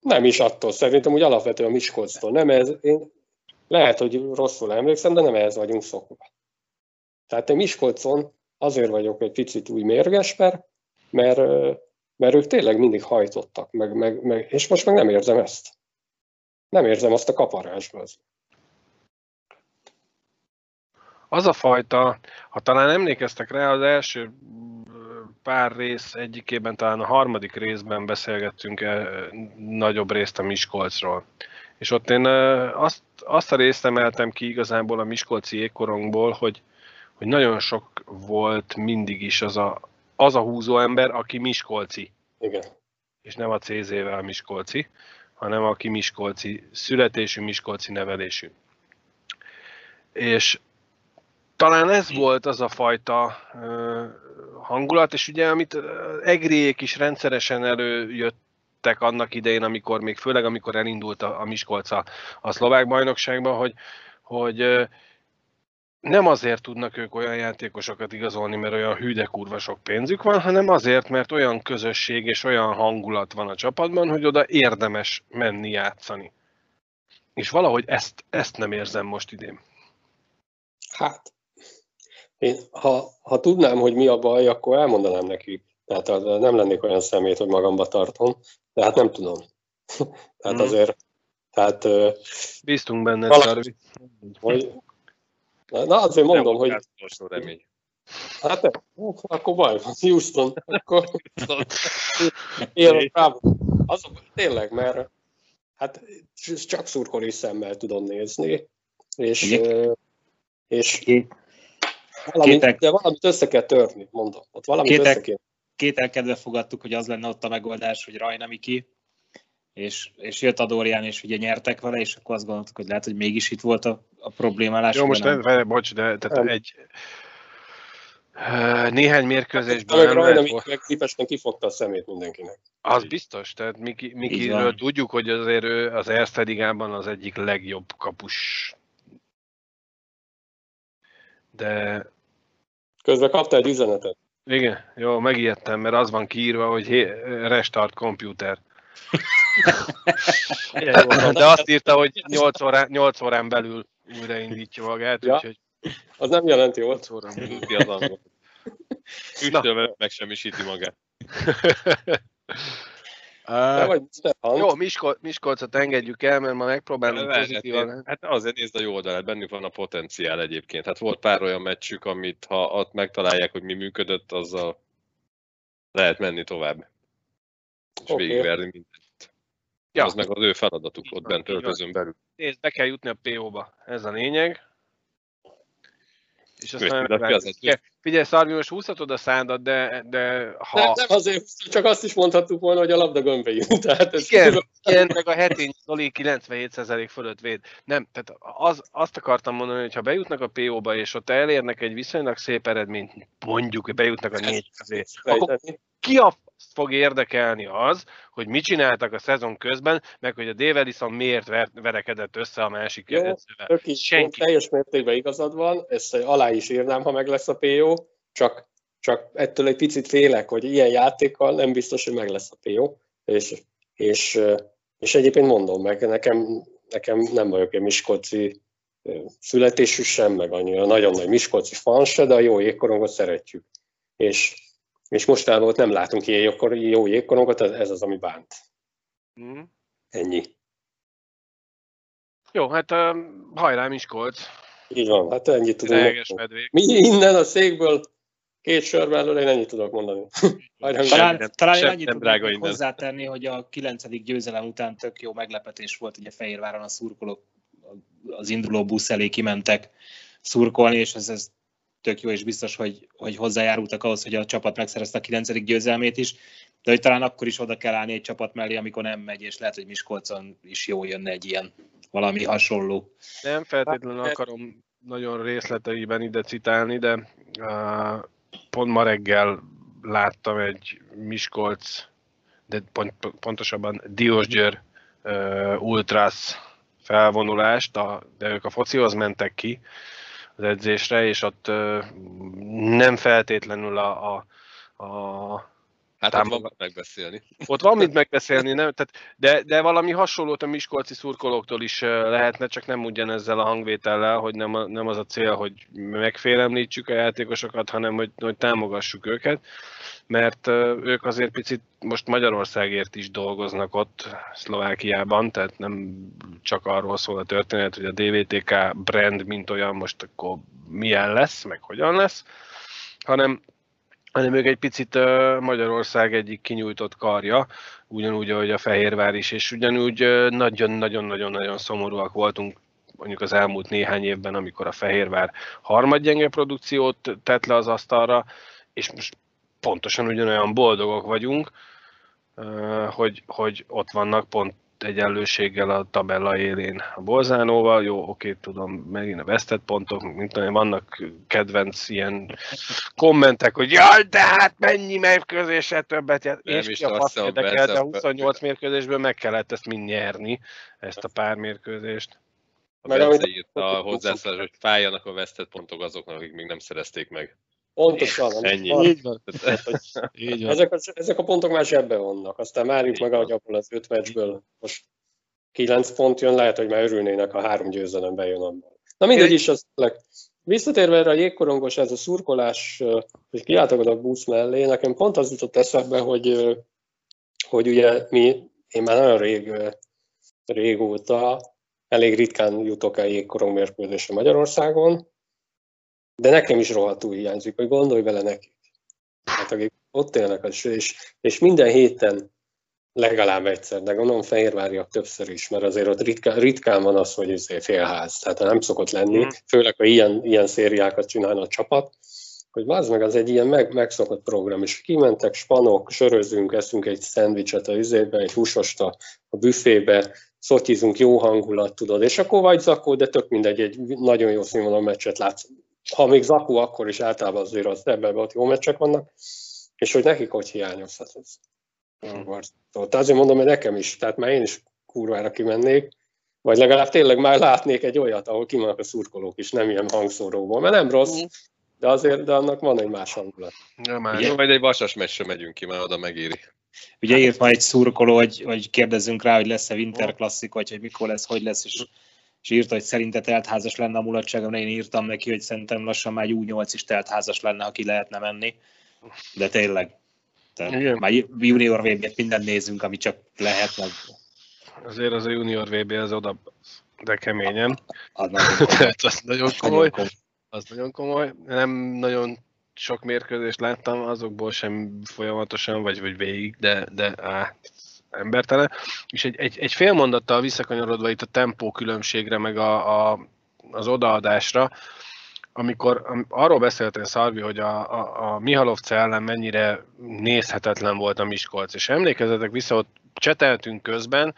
Nem is attól, szerintem úgy alapvetően Miskolctól. Nem ez, én lehet, hogy rosszul emlékszem, de nem ehhez vagyunk szokva. Tehát én Miskolcon azért vagyok egy picit új mérges, mert, mert, ők tényleg mindig hajtottak, meg, meg, meg, és most meg nem érzem ezt. Nem érzem azt a kaparásba.
Az a fajta, ha talán emlékeztek rá, az első ö, pár rész egyikében, talán a harmadik részben beszélgettünk el nagyobb részt a Miskolcról. És ott én azt, azt a részt emeltem ki igazából a Miskolci ékkorongból, hogy, hogy nagyon sok volt mindig is az a, az a húzó ember, aki Miskolci
Igen.
és nem a CZ-vel Miskolci, hanem aki Miskolci születésű, Miskolci nevelésű. És talán ez volt az a fajta hangulat, és ugye amit Egriék is rendszeresen előjöttek annak idején, amikor még főleg amikor elindult a, a Miskolc a, szlovák bajnokságban, hogy, hogy nem azért tudnak ők olyan játékosokat igazolni, mert olyan hű de kurva sok pénzük van, hanem azért, mert olyan közösség és olyan hangulat van a csapatban, hogy oda érdemes menni játszani. És valahogy ezt, ezt nem érzem most idén.
Hát, én, ha, ha tudnám, hogy mi a baj, akkor elmondanám nekik. Tehát nem lennék olyan szemét, hogy magamba tartom, de hát nem tudom. tehát
Mhm.
azért, tehát,
Bíztunk benned,
Valaki-
Szarvi.
hogy, na na, azért mondom,
Nem
hogy
remény.
hát nem, akkor baj van, Houston, akkor bravo. Azok, tényleg, mert hát csak szurkoló szemmel tudom nézni, és, és
Ké-
valamit,
Kétek-
de valamit össze kell törni, mondom. Ott valamit
Kétek-
össze kell.
kételkedve fogadtuk, hogy az lenne ott a megoldás, hogy Rajna Miki, és, és jött Adorján, és ugye nyertek vele, és akkor azt gondoltuk, hogy lehet, hogy mégis itt volt a, a problémálás.
Jó,
de
most
nem.
ne, várj, bocs, de tehát
Nem.
egy ö, néhány mérkőzésben
Meg
nem
Rajna
lehet,
Miki meg kifogta a szemét mindenkinek.
Az biztos, tehát Miki, Mikiről tudjuk, hogy azért ő az Erste Ligában az egyik legjobb kapus. De
Közben kapta egy üzenetet.
igen, jó, megijedtem, mert az van kiírva, hogy hé- restart computer. De azt írta, hogy 8 órán, 8 órán belül újraindítja magát,
Ja.
úgyhogy
Az nem jelenti jól.
8 órán belül.
Tudja az angol. Üstölve megsemmisíti magát.
Uh,
vagy
jó, Miskol, Miskolcot engedjük el, mert ma megpróbálunk pozitívan.
Hát azért nézd a jó oldalát, bennük van a potenciál egyébként. Hát volt pár olyan meccsük, amit ha ott megtalálják, hogy mi működött, azzal lehet menni tovább. És
Oké.
végigverni mindent.
Ja.
Az meg az ő feladatuk ott bent öltözön belül.
Nézd, be kell jutni a PO-ba. Ez a lényeg. És
Köszönöm,
aztán
de mi az
Figyelj, most húzhatod a szádat, de, de ha...
Nem, nem azért, csak azt is mondhattuk volna, hogy a labda gömbbe jut. Tehát ez
Igen, igen, meg a hetén Zoli 97% fölött véd. Nem, tehát az, azt akartam mondani, hogy ha bejutnak a PO-ba, és ott elérnek egy viszonylag szép eredményt, mondjuk, hogy bejutnak a négy közé, akkor ki a fog érdekelni az, hogy mit csináltak a szezon közben, meg hogy a Dave Ellison miért ver, verekedett össze a másik
Jó,
edzővel. Senki.
teljes mértékben igazad van, ezt alá is írnám, ha meg lesz a PO, csak, csak ettől egy picit félek, hogy ilyen játékkal nem biztos, hogy meg lesz a PO, és, és, és egyébként mondom meg, nekem, nekem nem vagyok egy miskolci születésű sem, meg annyira nagyon nagy miskolci fan se, de a jó jégkorongot szeretjük. És, és mostában ott nem látunk ilyen jó, jó jégkorongot, ez, az, ami bánt.
Mm.
Ennyi.
Jó, hát um, hajrá Miskolc,
Így van, hát ennyit tudunk. Mi innen a székből két sör mellől én ennyit tudok mondani. Hajrá,
Talán,
nem-
talán
semmi
annyit
nem drága innen.
hozzátenni, hogy a 9. győzelem után tök jó meglepetés volt, ugye Fehérváron a szurkolók az induló busz elé kimentek szurkolni, és ez, ez tök jó, és biztos, hogy, hogy hozzájárultak ahhoz, hogy a csapat megszerezte a 9. győzelmét is, de hogy talán akkor is oda kell állni egy csapat mellé, amikor nem megy, és lehet, hogy Miskolcon is jó jönne egy ilyen valami hasonló.
Nem feltétlenül akarom nagyon részleteiben ide citálni, de pont ma reggel láttam egy Miskolc, de pont, pontosabban Diósgyőr uh, felvonulást, de ők a focihoz mentek ki az edzésre, és ott nem feltétlenül a, a, a
Hát ott van mit megbeszélni.
ott van mit megbeszélni, nem? Tehát, de, de valami hasonlót a miskolci szurkolóktól is lehetne, csak nem ugyanezzel a hangvétellel, hogy nem, a, nem az a cél, hogy megfélemlítsük a játékosokat, hanem hogy, hogy támogassuk őket, mert ők azért picit most Magyarországért is dolgoznak ott Szlovákiában, tehát nem csak arról szól a történet, hogy a DVTK brand mint olyan most akkor milyen lesz, meg hogyan lesz, hanem hanem ők egy picit Magyarország egyik kinyújtott karja, ugyanúgy, ahogy a Fehérvár is, és ugyanúgy nagyon-nagyon-nagyon-nagyon szomorúak voltunk mondjuk az elmúlt néhány évben, amikor a Fehérvár harmadgyenge produkciót tett le az asztalra, és most pontosan ugyanolyan boldogok vagyunk, hogy, hogy ott vannak pont egyenlőséggel a tabella élén a Bolzánóval, jó, oké, tudom, megint a vesztett pontok, mint tudom, vannak kedvenc ilyen kommentek, hogy jaj, de hát mennyi mérkőzéssel többet ját.
Nem
És
is
ki a
azt
fasz érdekel, de
persze,
28 mérkőzésből meg kellett ezt mind nyerni, ezt a pár mérkőzést.
A Bence
amit-
írta a hozzászólás, hogy fájjanak a vesztett pontok azoknak, akik még nem szerezték meg.
Pontosan.
Ennyi.
van.
Így van.
Tehát, hogy
Így van.
ezek, a, ezek a pontok már zsebben vannak. Aztán várjuk meg, ahogy abból az öt meccsből most kilenc pont jön, lehet, hogy már örülnének, ha három győzelem bejön abból. Na mindegy is, az. Visszatérve erre a jégkorongos, ez a szurkolás, hogy kiálltak a busz mellé, nekem pont az jutott eszembe, hogy, hogy ugye mi, én már nagyon rég, régóta elég ritkán jutok el jégkorong mérkőzésre Magyarországon, de nekem is rohadtul hiányzik, hogy gondolj bele nekik. Hát akik ott élnek, és, és, minden héten legalább egyszer, de gondolom Fehérváriak többször is, mert azért ott ritkán, ritkán van az, hogy izé félház, tehát nem szokott lenni,
Mm.
főleg, ha ilyen, ilyen szériákat csinálna a csapat, hogy az meg az egy ilyen meg, megszokott program, és kimentek, spanok, sörözünk, eszünk egy szendvicset a üzébe, egy húsost a, a büfébe, szotizunk, jó hangulat, tudod, és akkor vagy zakó, de tök mindegy, egy nagyon jó színvonalú meccset látsz. Ha még zakó, akkor is általában azért az ebben ott jó meccsek vannak, és hogy nekik hogy hiányozhat ez. Tehát azért mondom, hogy nekem is, tehát már én is kurvára kimennék, vagy legalább tényleg már látnék egy olyat, ahol kimennek a szurkolók is, nem ilyen hangszóróból, mert nem rossz, de azért, de annak van egy más hangulat.
Ja, már
Ugye?
jó.
Vagy egy vasas meccsre megyünk ki, mert oda megéri.
Ugye írt ma egy szurkoló, hogy, hogy kérdezzünk rá, hogy lesz-e Winter Classic, vagy hogy mikor lesz, hogy lesz, és, és írta, hogy szerinted teltházas lenne a mulatságom, én írtam neki, hogy szerintem lassan már egy U8 is teltházas lenne, ha ki lehetne menni. De tényleg. Tehát
Igen.
már junior vb minden nézünk, ami csak lehet, meg
Azért az a junior VB az oda, de keményen.
az nagyon
Tehát az komoly.
nagyon komoly.
Az nagyon komoly. Nem nagyon sok mérkőzést láttam, azokból sem folyamatosan, vagy, vagy végig, de, de á, embertelen. És egy, egy, egy fél mondattal visszakanyarodva itt a tempó különbségre, meg a, a, az odaadásra, amikor am- arról beszéltél, Szalvi, hogy a, a, a Mihalovce ellen mennyire nézhetetlen volt a Miskolc, és emlékezzetek vissza, ott cseteltünk közben,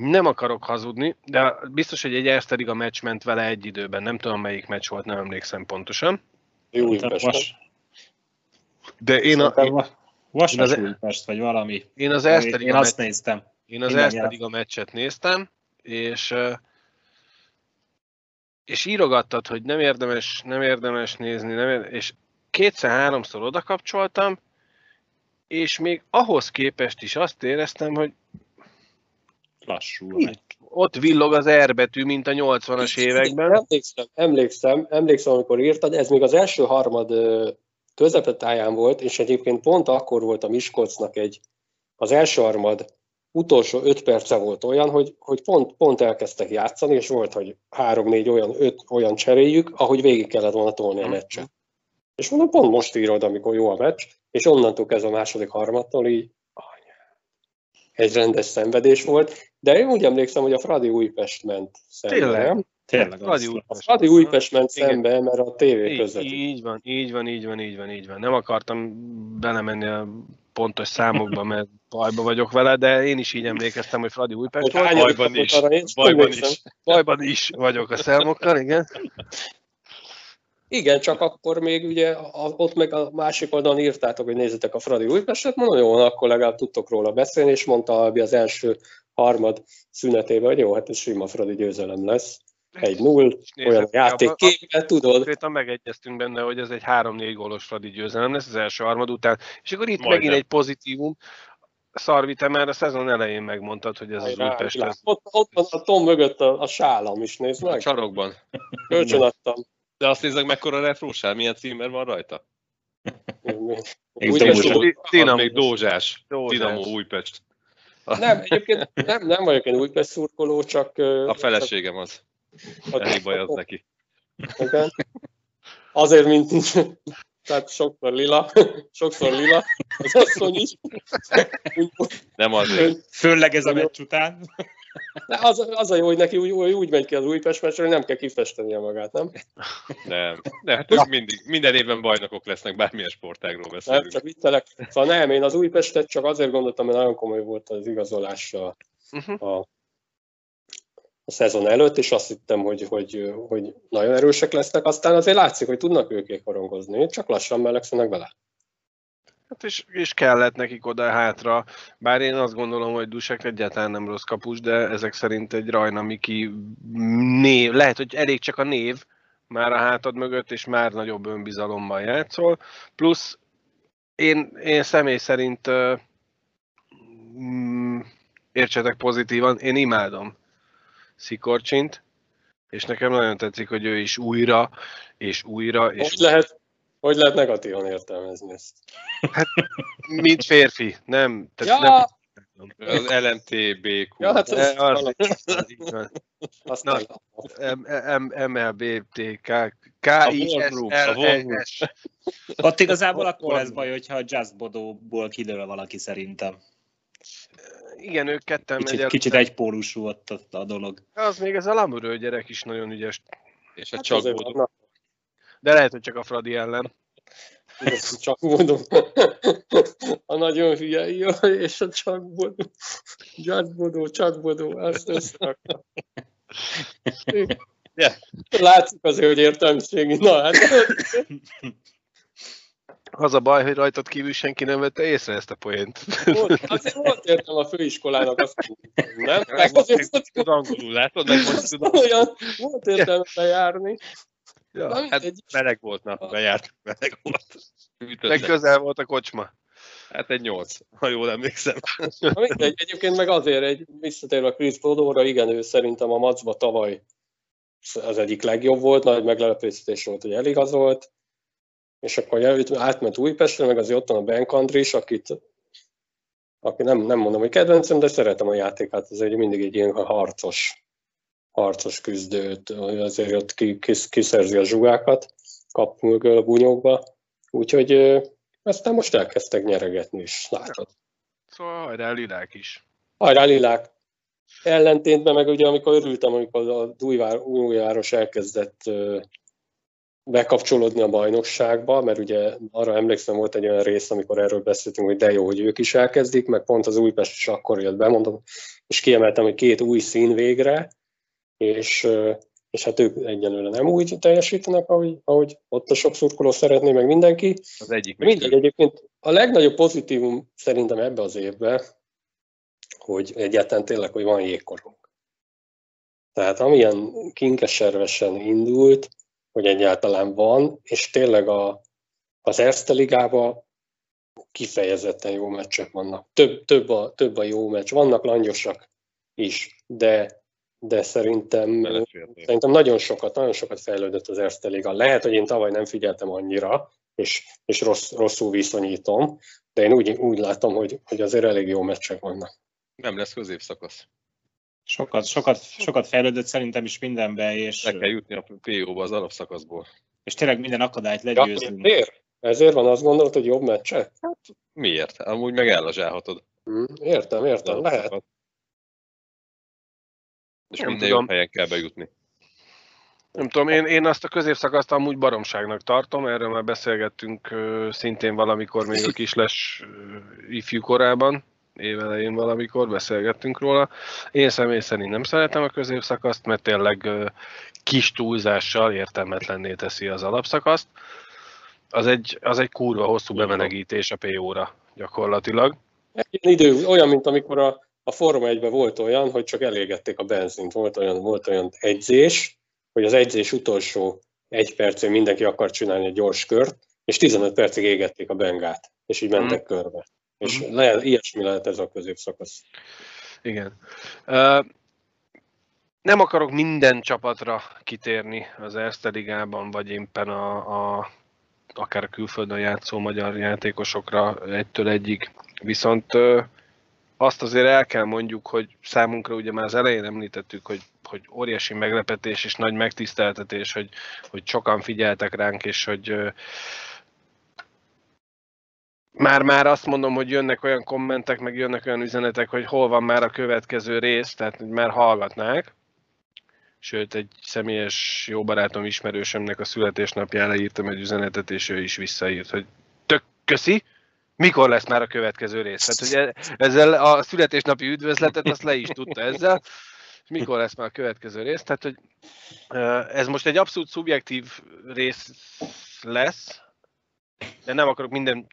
nem akarok hazudni, de biztos, hogy egy Erszterig a meccs ment vele egy időben. Nem tudom, melyik meccs volt, nem emlékszem pontosan.
Jó Újpest.
De én, a, én,
Vasas
az-
Újpest, vagy valami.
én az
Én,
Erszterig
én
a
azt néztem.
én az
mindannyian.
Erszterig a meccset néztem, és és írogattad, hogy nem érdemes, nem érdemes nézni, nem érdemes, és kétszer-háromszor oda kapcsoltam, és még ahhoz képest is azt éreztem, hogy
Lassú.
ott villog az R betű, mint a 80-as években.
Emlékszem, emlékszem, emlékszem, amikor írtad, ez még az első harmad közepetáján volt, és egyébként pont akkor volt a Miskolcnak egy, az első harmad utolsó öt perce volt olyan, hogy, hogy pont, pont elkezdtek játszani, és volt, hogy három-négy olyan, öt olyan cseréljük, ahogy végig kellett volna tolni a meccset. És mondom, pont most írod, amikor jó a meccs, és onnantól kezdve a második harmadtól így egy rendes szenvedés volt, de én úgy emlékszem, hogy a Fradi Újpest ment szembe,
Tényleg?
Tényleg
Fradi
az.
A Fradi Újpest ment
Igen.
szembe, mert a tévé
Így,
között.
így van, így van, így van, így van, így van. Nem akartam belemenni a pontos számokba, mert bajba vagyok vele, de én is így emlékeztem, hogy Fradi Újpest volt.
bajban is.
arra,
Bajban is.
Bajban is vagyok a számokkal, igen.
Igen, csak akkor még ugye a, ott meg a másik oldalon írtátok, hogy nézzetek a Fradi Újpestet, mondom, jó, akkor legalább tudtok róla beszélni, és mondta Albi az első harmad szünetében, hogy jó, hát ez sima Fradi győzelem lesz. 1-0, olyan a játékképe, tudod?
Konkrétan megegyeztünk benne, hogy ez egy 3-4 gólos Fradi győzelem lesz az első harmad után. És akkor itt
Majdnem.
megint egy pozitívum. Szarvi, te már a szezon elején megmondtad, hogy ez az
Hajrá,
Újpest.
Ott, ott van a Tom mögött a, a sálam is, nézd
A
meg.
csarokban.
Kölcsön adtam.
De azt nézzek, mekkora retrósál, milyen címer van rajta. Az
Dinamo.
még Dózsás. Dinamo Újpest.
Nem, egyébként nem, nem vagyok én Újpest szurkoló, csak...
A feleségem az. Ennyi baj az neki.
Igen. Azért, mint tehát sokszor lila, sokszor lila, az asszony is.
Nem azért.
Főleg ez a meccs után.
de az, az a jó, hogy neki úgy, úgy, úgy megy ki az Újpest meccsre, hogy nem kell kifestenie magát, nem?
Nem. De hát ők mindig, minden évben bajnokok lesznek, bármilyen sportágról
Nem,
beszélünk.
csak viccelek. Szóval nem, én az Újpestet csak azért gondoltam, mert nagyon komoly volt az igazolás a,
Uh-huh.
a, a szezon előtt, és azt hittem, hogy, hogy, hogy nagyon erősek lesznek. Aztán azért látszik, hogy tudnak ők korongozni, csak lassan melegszenek bele.
Hát és, és kellett nekik oda hátra, bár én azt gondolom, hogy Dusek egyáltalán nem rossz kapus, de ezek szerint egy Rajna Miki név, lehet, hogy elég csak a név már a hátad mögött, és már nagyobb önbizalommal játszol, plusz én, én személy szerint uh, értsetek pozitívan, én imádom Szikorcsint, és nekem nagyon tetszik, hogy ő is újra, és újra, és
Hogy lehet, hogy lehet negatívan értelmezni ezt?
mint férfi, nem, tehát
Ja,
nem
Az LMTBQ.
ja, hát ez
az,
aztán
MLBTK, K,
A
I,
War
S,
Group, a
L,
War
E,
Group.
S.
Ott igazából akkor lesz baj, hogyha a Just Bodóból kilő valaki szerintem.
Igen, ők ketten megy
Kicsit,
el.
kicsit egypólusú ott a, a dolog.
Az még ez a Lamurő gyerek is nagyon ügyes.
És a
Hát
csak
De lehet, hogy csak a Fradi ellen.
csak mondom. A nagyon hülye, jó, és a csak bodó. Csak bodó, csak bodó, azt összerakta.
Ja.
Látszik azért, hogy értelmiségi. Na hát,
Az a baj, hogy rajtad kívül senki nem vette észre ezt a poént.
volt, azért volt értem a főiskolának azt, nem? Meg azért
Tud angolul, látod? Meg most tudom.
olyan, volt értelme bejárni.
Ja.
Na,
Hát
mindegy.
meleg volt, na, bejárt, meleg volt.
Meg
Ütöttek.
közel volt a kocsma.
Hát egy nyolc, ha jól emlékszem.
Na mindegy, egyébként meg azért egy, visszatérve a Chris Bodóra, igen, ő szerintem a macba tavaly az egyik legjobb volt, nagy meglepetés volt, hogy eligazolt. És akkor előtt átment Újpestre, meg azért ott van a Ben Andris, akit aki nem, nem mondom, hogy kedvencem, de szeretem a játékát, ez egy mindig egy ilyen harcos, harcos küzdőt, azért ott kiszerzi a zsugákat, kap mögül a bunyókba, úgyhogy aztán most elkezdtek nyeregetni is, látod.
Szóval hajrá lilák is.
Hajrá lilák! Ellentétben meg ugye, amikor örültem, amikor a Újváros elkezdett bekapcsolódni a bajnokságba, mert ugye arra emlékszem, volt egy olyan rész, amikor erről beszéltünk, hogy de jó, hogy ők is elkezdik, meg pont az Újpest is akkor jött be, mondom, és kiemeltem, hogy két új szín végre, és, és hát ők egyenlőre nem úgy teljesítenek, ahogy, ahogy ott a sok szurkoló szeretné, meg mindenki.
Az egyik
Mindegy, egyébként a legnagyobb pozitívum szerintem ebbe az évbe, hogy egyáltalán tényleg, hogy van jégkorunk. Tehát amilyen kinkeservesen indult, hogy egyáltalán van, és tényleg a, az Erste Ligában kifejezetten jó meccsek vannak. Több, több, a, több a jó meccs. Vannak langyosak is, de, de szerintem, szerintem nagyon sokat, nagyon sokat fejlődött az Erste Liga. Lehet, hogy én tavaly nem figyeltem annyira, és, és rossz, rosszul viszonyítom, de én úgy, úgy látom, hogy, hogy azért elég jó meccsek vannak.
Nem lesz középszakasz.
Sokat, sokat, sokat fejlődött szerintem is mindenben, és...
Le kell jutni a PO-ba az alapszakaszból.
És tényleg minden akadályt legyőzünk.
Ja, Ezért van azt gondolod, hogy jobb meccse?
Hát miért? Amúgy meg ellazsálhatod.
Hmm, értem, értem, lehet.
És nem minden tudom. jobb helyen kell bejutni.
Nem tudom, én, én azt a középszakaszt amúgy baromságnak tartom, erről már beszélgettünk szintén valamikor még a kisles ifjú korában, évelején valamikor beszélgettünk róla. Én személy szerint nem szeretem a középszakaszt, mert tényleg kis túlzással értelmetlenné teszi az alapszakaszt. Az egy, az egy kurva hosszú bemenegítés a PO-ra gyakorlatilag.
Ilyen idő, olyan, mint amikor a, a Forma 1 volt olyan, hogy csak elégették a benzint. Volt olyan, volt olyan egyzés, hogy az egyzés utolsó egy percén mindenki akar csinálni egy gyors kört, és 15 percig égették a bengát, és így mentek hmm. körbe. És uh-huh. lehet, ilyesmi lehet ez a középszakasz.
Igen. Uh, nem akarok minden csapatra kitérni az Erste Ligában, vagy éppen a, a akár a külföldön játszó magyar játékosokra egytől egyig. Viszont uh, azt azért el kell mondjuk, hogy számunkra ugye már az elején említettük, hogy, hogy óriási meglepetés és nagy megtiszteltetés, hogy, hogy sokan figyeltek ránk, és hogy uh, már-már azt mondom, hogy jönnek olyan kommentek, meg jönnek olyan üzenetek, hogy hol van már a következő rész, tehát hogy már hallgatnák. Sőt, egy személyes jó barátom, ismerősömnek a születésnapjára írtam egy üzenetet, és ő is visszaírt, hogy tök köszi, mikor lesz már a következő rész? Tehát, hogy ezzel a születésnapi üdvözletet azt le is tudta ezzel, mikor lesz már a következő rész. Tehát, hogy ez most egy abszolút szubjektív rész lesz, de nem akarok minden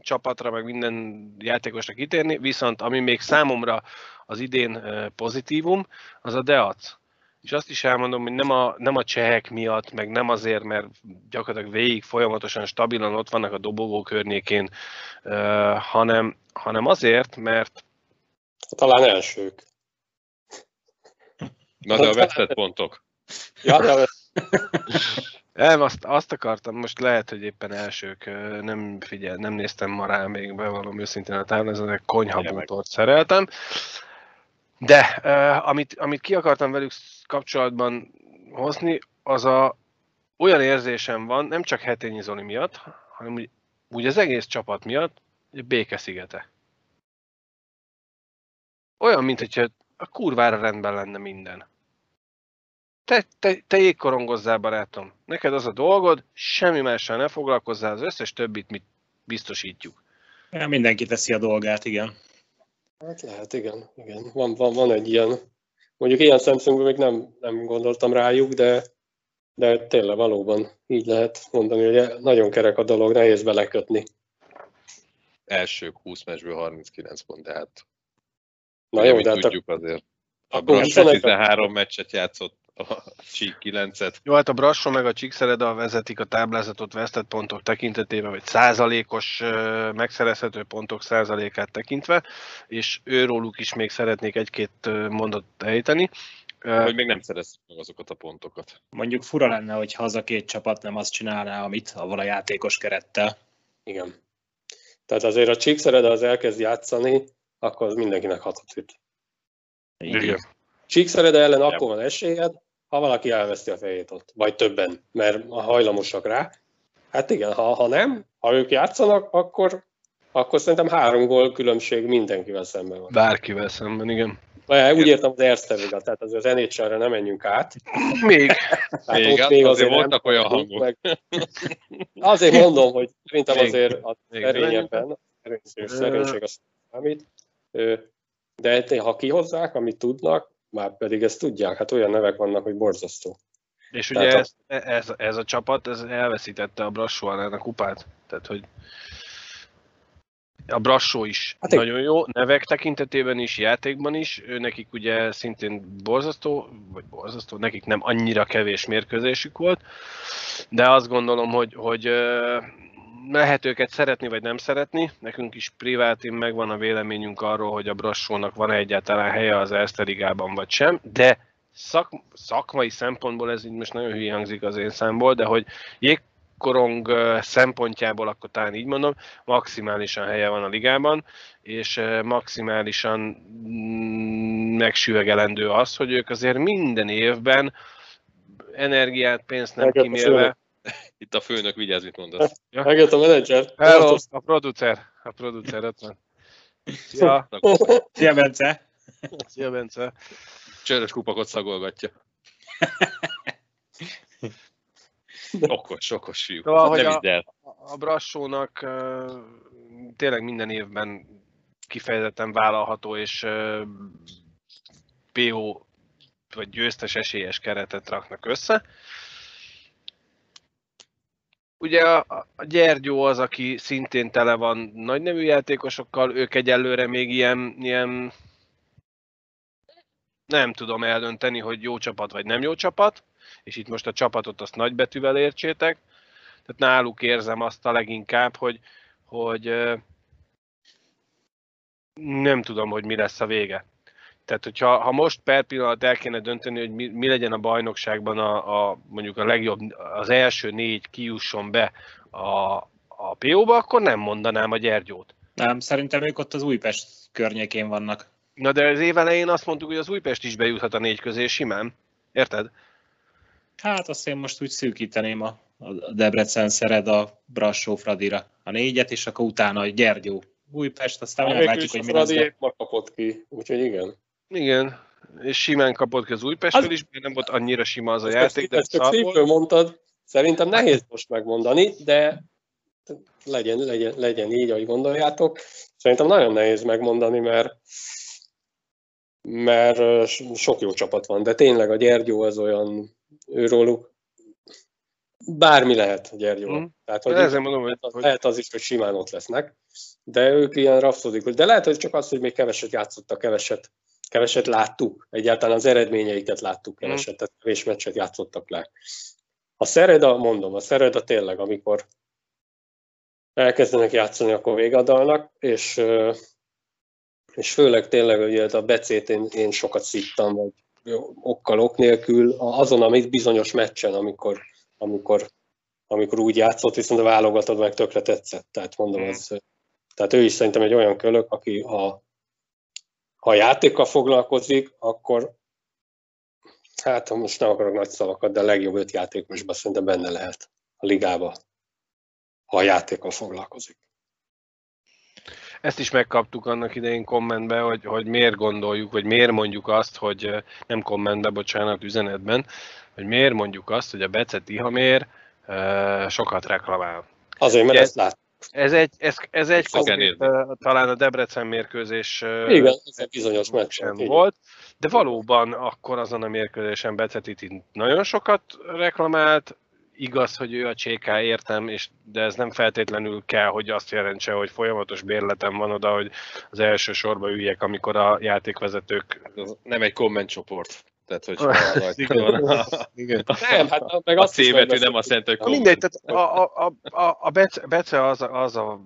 csapatra, meg minden játékosra kitérni, viszont ami még számomra az idén pozitívum, az a Deac. És azt is elmondom, hogy nem a, nem a csehek miatt, meg nem azért, mert gyakorlatilag végig folyamatosan stabilan ott vannak a dobogó környékén, uh, hanem, hanem azért, mert...
Talán elsők.
Na de a vesztett pontok.
Ja, de a
Nem, azt, azt akartam, most lehet, hogy éppen elsők, nem figyel, nem néztem ma rá még bevallom őszintén a táblázatok, konyhabútort szereltem. De amit, amit ki akartam velük kapcsolatban hozni, az a olyan érzésem van, nem csak Hetényi Zoli miatt, hanem úgy, úgy az egész csapat miatt, hogy békeszigete. Olyan, mint hogyha a kurvára rendben lenne minden. Te, te, te jégkorongozzál, barátom. Neked az a dolgod, semmi mással ne foglalkozzál, az összes többit mit biztosítjuk.
Ja, mindenki teszi a dolgát, igen.
Hát lehet, igen. igen. Van, van, van egy ilyen, mondjuk ilyen szemszögből még nem, nem gondoltam rájuk, de, de tényleg valóban így lehet mondani, hogy nagyon kerek a dolog, nehéz belekötni.
Elsők 20 meccsből 39 pont, de hát
Na jó, de hát
tudjuk azért. A Brasser 13 meccset játszott, a Csík 9-et.
Jó, hát a Brasso meg a Csíkszereda vezetik a táblázatot vesztett pontok tekintetében, vagy százalékos megszerezhető pontok százalékát tekintve, és őróluk is még szeretnék egy-két mondatot ejteni.
Hogy még nem szereztük meg azokat a pontokat.
Mondjuk fura lenne, hogy ha az a két csapat nem azt csinálná, amit avval a játékos kerettel.
Igen. Tehát azért a Csíkszerede az elkezd játszani, akkor az mindenkinek hatot üt.
Igen.
Csíkszerede ellen akkor van esélyed, ha valaki elveszti a fejét ott, vagy többen, mert hajlamosak rá. Hát igen, ha, ha nem, ha ők játszanak, akkor, akkor szerintem három gól különbség mindenkivel szemben van.
Bárkivel szemben, igen.
Vagy Úgy értem az Erste Liga, tehát az, az NHL-re nem menjünk át.
Még.
Tehát
Még,
ott
azért
nem
voltak olyan
tartunk,
hangok.
Meg... Azért mondom, hogy szerintem
Még-
azért a
még
szerényebben, szerénység, szerénység az számít. De té- ha kihozzák, amit tudnak, már pedig ezt tudják, hát olyan nevek vannak, hogy borzasztó.
És ugye ez, ez, ez a csapat ez elveszítette a Brassó ellen a kupát. Tehát, hogy a Brassó is
Hát
nagyon jó, nevek tekintetében is, játékban is. Ő nekik ugye szintén borzasztó, vagy borzasztó, nekik nem annyira kevés mérkőzésük volt, de azt gondolom, hogy, hogy lehet őket szeretni, vagy nem szeretni. Nekünk is privátin megvan a véleményünk arról, hogy a Brassónak van egyáltalán helye az Erste Ligában, vagy sem, de szak, szakmai szempontból ez így most nagyon hülye hangzik az én számból, de hogy jégkorong szempontjából, akkor talán így mondom, maximálisan helye van a ligában, és maximálisan mm, megsüvegelendő az, hogy ők azért minden évben energiát, pénzt nem
a
kimélve.
Itt a főnök vigyáz, mit mondasz.
Megjött a menedzser.
Hello, a producer, a producer ott van. Szia,
Szia, Bence!
szia Bence.
Csörös kupakot szagolgatja. Okos, okos fiú.
Szóval,
nem
a- a Brassónak tényleg minden évben kifejezetten vállalható és ö, PO vagy győztes esélyes keretet raknak össze. Ugye a, a Gyergyó az, aki szintén tele van nagy nevű játékosokkal, ők egyelőre még ilyen, ilyen nem tudom eldönteni, hogy jó csapat vagy nem jó csapat, és itt most a csapatot azt nagybetűvel értsétek. Tehát náluk érzem azt a leginkább, hogy, hogy nem tudom, hogy mi lesz a vége. Tehát, hogyha ha most per pillanat el kéne dönteni, hogy mi, mi legyen a bajnokságban a, a, mondjuk a legjobb, az első négy kijusson be a, a PO-ba, akkor nem mondanám a Gyergyót.
Nem, szerintem ők ott az Újpest környékén vannak.
Na de az év elején azt mondtuk, hogy az Újpest is bejuthat a négy közé simán. Érted?
Hát azt én most úgy szűkíteném a, a Debrecen Szered a Brassó Fradira. A négyet, és akkor utána a Gyergyó. Újpest, aztán
Végül
meglátjuk, hogy mi lesz.
Fradi épp ma kapott ki, úgyhogy igen.
Igen. És simán kapott ki az Újpestről
Az-
is, mert nem volt annyira sima az a játék, de
ezt csak szívből mondtad, szerintem nehéz most megmondani, de legyen, legyen, legyen így, ahogy gondoljátok. Szerintem nagyon nehéz megmondani, mert mert sok jó csapat van, de tényleg a Gyergyó az olyan, őróluk bármi lehet a Gyergyó.
Mhm.
Tehát, hogy
ezért mondom,
az,
hogy
lehet az is, hogy simán ott lesznek, de ők ilyen rapszodikus. De lehet, hogy csak az, hogy még keveset játszottak, keveset, keveset láttuk. Egyáltalán az eredményeiket láttuk keveset, tehát kevés meccset játszottak le. A Szereda, mondom, a Szereda tényleg, amikor elkezdenek játszani, akkor végadalnak, és, és főleg tényleg ugye a becét én, én sokat szittam, vagy okkal ok nélkül, azon, amit bizonyos meccsen, amikor, amikor amikor úgy játszott, viszont a válogatod meg tökre tetszett. Tehát mondom,
Mm.
az, tehát ő is szerintem egy olyan kölök, aki ha, ha a játékkal foglalkozik, akkor hát most nem akarok nagy szavakat, de a legjobb öt játékosban szerintem benne lehet a ligába, ha a játékkal foglalkozik.
Ezt is megkaptuk annak idején kommentben, hogy, hogy miért gondoljuk, vagy miért mondjuk azt, hogy nem kommentben, bocsánat, üzenetben, hogy miért mondjuk azt, hogy a Bece Tihamér eh, sokat reklamál.
Azért, mert
Ugye-
ezt lát.
Ez egy, ez, ez egy konkrét, talán a Debrecen mérkőzés
Igen, ez egy bizonyos meccs.
sem
volt,
de valóban akkor azon a mérkőzésen Bece Titi nagyon sokat reklamált, igaz, hogy ő a CK értem, és, de ez nem feltétlenül kell, hogy azt jelentse, hogy folyamatos bérletem van oda, hogy az első sorba üljek, amikor a játékvezetők...
Ez nem egy kommentcsoport. Tehát, hogy
Igen.
Nem, hát meg
a
azt
C
is
betű
megbeszéltük.
nem azt jelenti, hogy
Na mindegy, tehát a, a, a, a, a Bece, Bece az, a- az a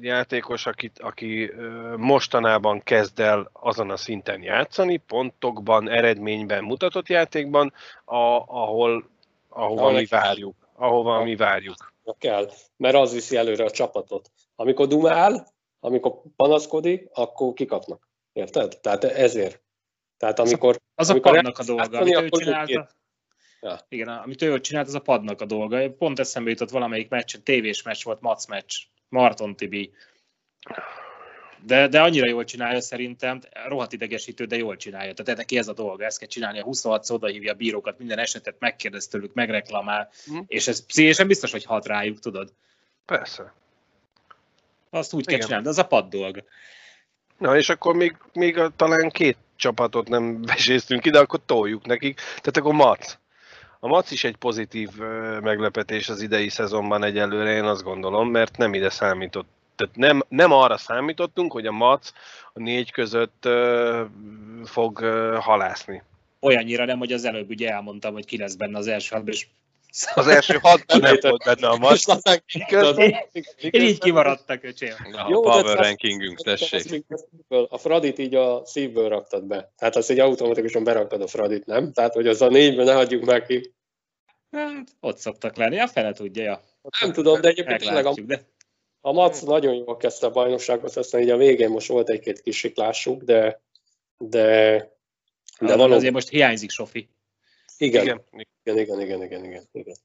játékos, akit, aki mostanában kezd el azon a szinten játszani, pontokban, eredményben, mutatott játékban, a, ahol, ahova mi várjuk. Ahova mi várjuk.
Kell, mert az viszi előre a csapatot. Amikor dumál, amikor panaszkodik, akkor kikapnak. Érted? Tehát ezért. Tehát amikor...
Az
amikor
a padnak a dolga, amit ő csinálta. Ja. Igen, amit ő csinált, az a padnak a dolga. Pont eszembe jutott valamelyik meccs, tévés meccs volt, Mac meccs, Marton Tibi. De, de annyira jól csinálja szerintem, rohadt idegesítő, de jól csinálja. Tehát neki ez a dolga, ezt kell csinálni, a 26 odahívja a bírókat, minden esetet megkérdez tőlük, megreklamál, mm. és ez pszichésen biztos, hogy hat rájuk, tudod?
Persze.
Azt úgy Igen. kell csinálni, de az a pad dolga.
Na, és akkor még, még a, talán két csapatot nem veséztünk ide, akkor toljuk nekik. Tehát akkor Mac. A Mac is egy pozitív meglepetés az idei szezonban egyelőre, én azt gondolom, mert nem ide számított. Tehát nem, nem arra számítottunk, hogy a Mac a négy között fog uh, halászni.
Olyannyira nem, hogy az előbb ugye elmondtam, hogy ki lesz benne az első és
az első hatban nem volt benne a match.
Én így kimaradtak, öcsém.
Na, a Jó, power rankingünk, tessék.
A Fradit így a szívből raktad be. Tehát azt egy automatikusan beraktad a Fradit, nem? Tehát, hogy az a négyben ne hagyjuk meg ki.
Hát, ott szoktak lenni, a fele tudja, ja.
Nem tudom, de egyébként tényleg a, de... a Mac nagyon jól kezdte a bajnokságot, aztán így a végén most volt egy-két kis siklásuk, de de,
de hát, valóban... azért most hiányzik Sofi.
Igen. Igen. Igen, igen, igen, igen, igen, igen.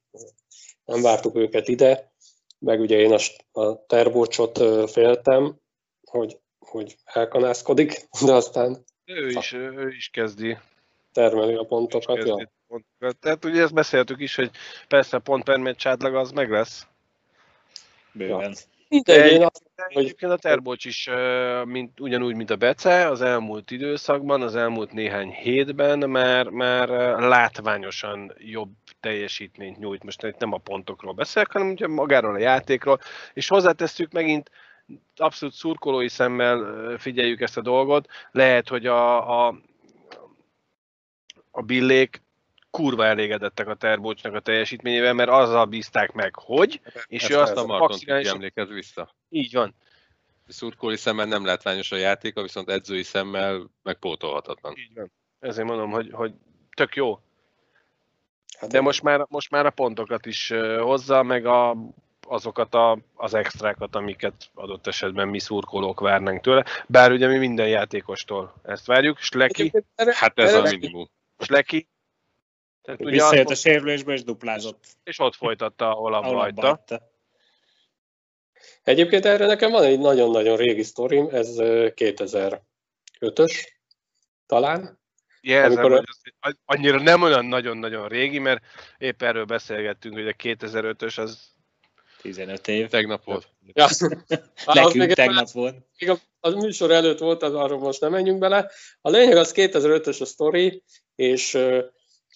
Nem vártuk őket ide, meg ugye én a, a terbócsot féltem, hogy, hogy elkanászkodik, de aztán...
Ő is, ő is kezdi.
Termeli a pontokat, ja.
pontokat. Tehát ugye ezt beszéltük is, hogy persze pont per meccs átlag az meg lesz.
Bőven. Ja.
Mindegy, én
azt, hogy... Egyébként a Terbocs is mint, ugyanúgy, mint a Bece, az elmúlt időszakban, az elmúlt néhány hétben már, már látványosan jobb teljesítményt nyújt. Most itt nem a pontokról beszélek, hanem magáról a játékról, és hozzátesszük megint, abszolút szurkolói szemmel figyeljük ezt a dolgot, lehet, hogy a, a, a billék kurva elégedettek a Terbocsnak a teljesítményével, mert azzal bízták meg, hogy,
és ő azt a Marton emlékez vissza.
Így van.
Szurkói szemmel nem látványos a játéka, viszont edzői szemmel megpótolhatatlan.
Így van. Ezért mondom, hogy, hogy tök jó. Hát De most már, most már a pontokat is hozza, meg a, azokat a, az extrákat, amiket adott esetben mi szurkolók várnánk tőle. Bár ugye mi minden játékostól ezt várjuk. Sleki,
hát ez a minimum.
Sleki
tehát ugye Visszajött a sérülésbe és duplázott.
És ott folytatta, ahol abba hagyta.
Egyébként erre nekem van egy nagyon-nagyon régi sztorim, ez 2005-ös talán.
Jelzem, amikor... hogy annyira nem olyan nagyon-nagyon régi, mert épp erről beszélgettünk, hogy a 2005-ös az
15 év.
Tegnap volt.
Ja.
Nekünk tegnap volt.
Még a, a műsor előtt volt, az arról most nem menjünk bele. A lényeg az 2005-ös a sztori, és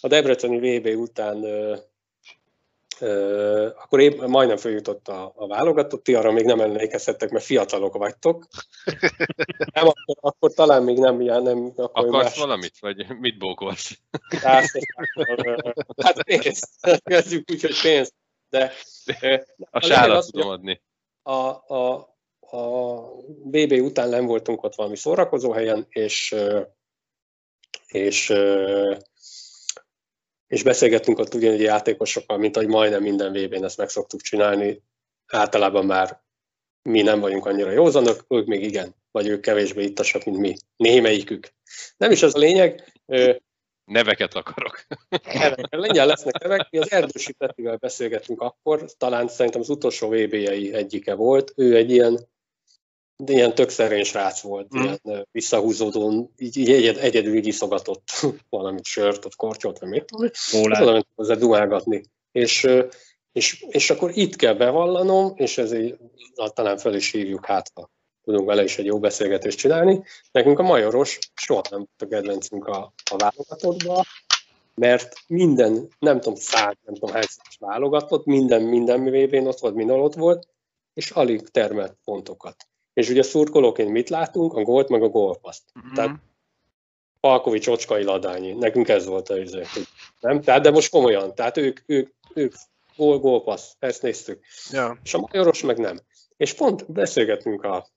a Debreceni VB után akkor én majdnem feljutott a, a válogatott, ti arra még nem emlékezhettek, mert fiatalok vagytok. Nem, akkor, akkor talán még nem, já, nem
akkor Akarsz más... valamit, vagy mit bókolsz?
Hát, hát pénzt, kezdjük úgy, hogy pénzt. De,
a sárat tudom adni.
A, a, a BB után nem voltunk ott valami szórakozó helyen, és, és és beszélgettünk ott ugyanúgy játékosokkal, mint ahogy majdnem minden vb n ezt meg szoktuk csinálni. Általában már mi nem vagyunk annyira józanok, ők még igen, vagy ők kevésbé ittasak, mint mi. Némelyikük. Nem is az a lényeg.
Neveket akarok.
Nevek, lengyel lesznek nevek. Mi az Erdősi Petivel beszélgettünk akkor, talán szerintem az utolsó VB-jei egyike volt. Ő egy ilyen ilyen tök szerény srác volt, mm. ilyen visszahúzódó, így, így egyed, egyedül így iszogatott valamit sört, ott kortyolt, vagy mit tudom, hozzá dumálgatni. És, és, és akkor itt kell bevallanom, és ez így, talán fel is hívjuk hát, ha tudunk vele is egy jó beszélgetést csinálni. Nekünk a Majoros soha nem volt a kedvencünk a, a válogatottba, mert minden, nem tudom, száz, nem tudom hány válogatott, minden, minden vb ott volt, minden ott volt, és alig termelt pontokat. És ugye szurkolóként mit látunk? A gólt meg a gólpaszt. Mm-hmm. Tehát Palkovics, Ocskai, Ladányi. Nekünk ez volt az izé, nem? Tehát, de most komolyan. Tehát ők, ők, ők gól, gólpassz. Ezt néztük.
Ja.
És a Majoros meg nem. És pont beszélgetünk a,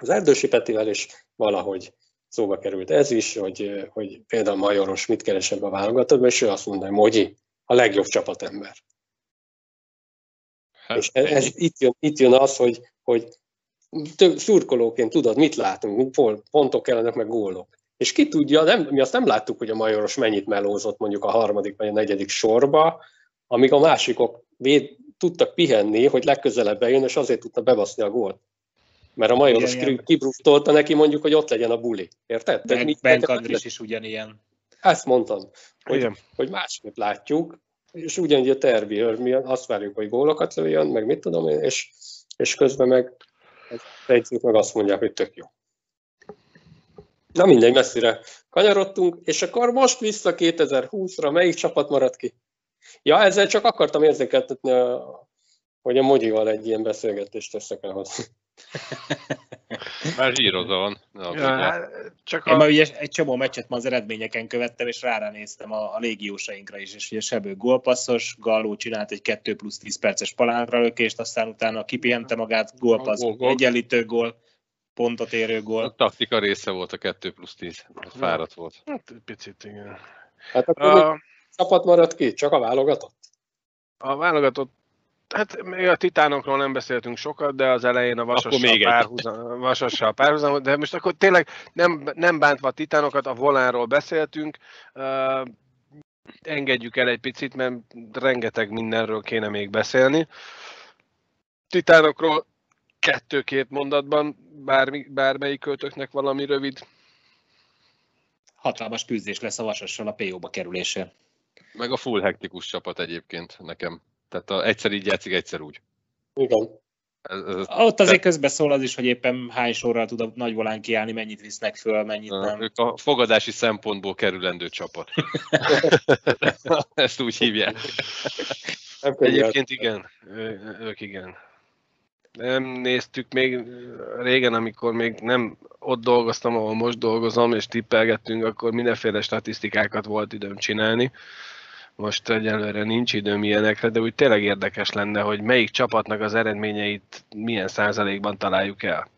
az Erdősi Petivel, és valahogy szóba került ez is, hogy, hogy például Majoros mit keres ebbe a válogatottba, és ő azt mondta, hogy Mogyi, a legjobb csapatember. Hát, és ez, ez itt, jön, itt jön az, hogy, hogy több szurkolóként tudod, mit látunk, pontok kellenek, meg gólok. És ki tudja, nem, mi azt nem láttuk, hogy a Majoros mennyit melózott mondjuk a harmadik vagy a negyedik sorba, amíg a másikok véd, tudtak pihenni, hogy legközelebb bejön, és azért tudta bebaszni a gólt. Mert a Majoros kibruftolta neki mondjuk, hogy ott legyen a buli. Érted?
Ben, ben Andris is ugyanilyen.
Ezt mondtam, hogy, hogy másképp látjuk, és ugyanígy a tervi, mi azt várjuk, hogy gólokat lőjön, meg mit tudom én, és, és közben meg egy meg azt mondják, hogy tök jó. Na mindegy, messzire kanyarodtunk, és akkor most vissza 2020-ra, melyik csapat maradt ki? Ja, ezzel csak akartam érzékeltetni, hogy a Mogyival egy ilyen beszélgetést teszek el hozzá.
Már zsírozva van.
Ja, hát, csak a... Én már ugye egy csomó meccset ma az eredményeken követtem, és rára néztem a, a légiósainkra is, és ugye Sebő gólpasszos, Galló csinált egy 2 plusz 10 perces palánra lökést, aztán utána kipihente magát, gólpassz, gól, gól. egyenlítő gól, pontot érő gól.
A taktika része volt a 2 plusz 10, fáradt volt.
Hát picit, igen.
Hát akkor a... csapat maradt ki? Csak a válogatott?
A válogatott Hát még a titánokról nem beszéltünk sokat, de az elején a vasassal, párhuzam, vasassal párhuzam, de most akkor tényleg nem, nem bántva a titánokat, a volánról beszéltünk, uh, engedjük el egy picit, mert rengeteg mindenről kéne még beszélni. Titánokról kettő-két mondatban, bármi, bármelyik költöknek valami rövid.
Hatalmas küzdés lesz a vasassal a PO-ba kerülése.
Meg a full hektikus csapat egyébként nekem. Tehát a, egyszer így játszik, egyszer úgy.
Igen.
Ez, ez, Ott azért te... szól az is, hogy éppen hány sorral tud a nagy volán kiállni, mennyit visznek föl, mennyit nem.
Ők a fogadási szempontból kerülendő csapat. Ezt úgy hívják.
Egyébként igen, ők igen. Nem néztük még régen, amikor még nem ott dolgoztam, ahol most dolgozom, és tippelgettünk, akkor mindenféle statisztikákat volt időm csinálni most egyelőre nincs időm ilyenekre, de úgy tényleg érdekes lenne, hogy melyik csapatnak az eredményeit milyen százalékban találjuk el.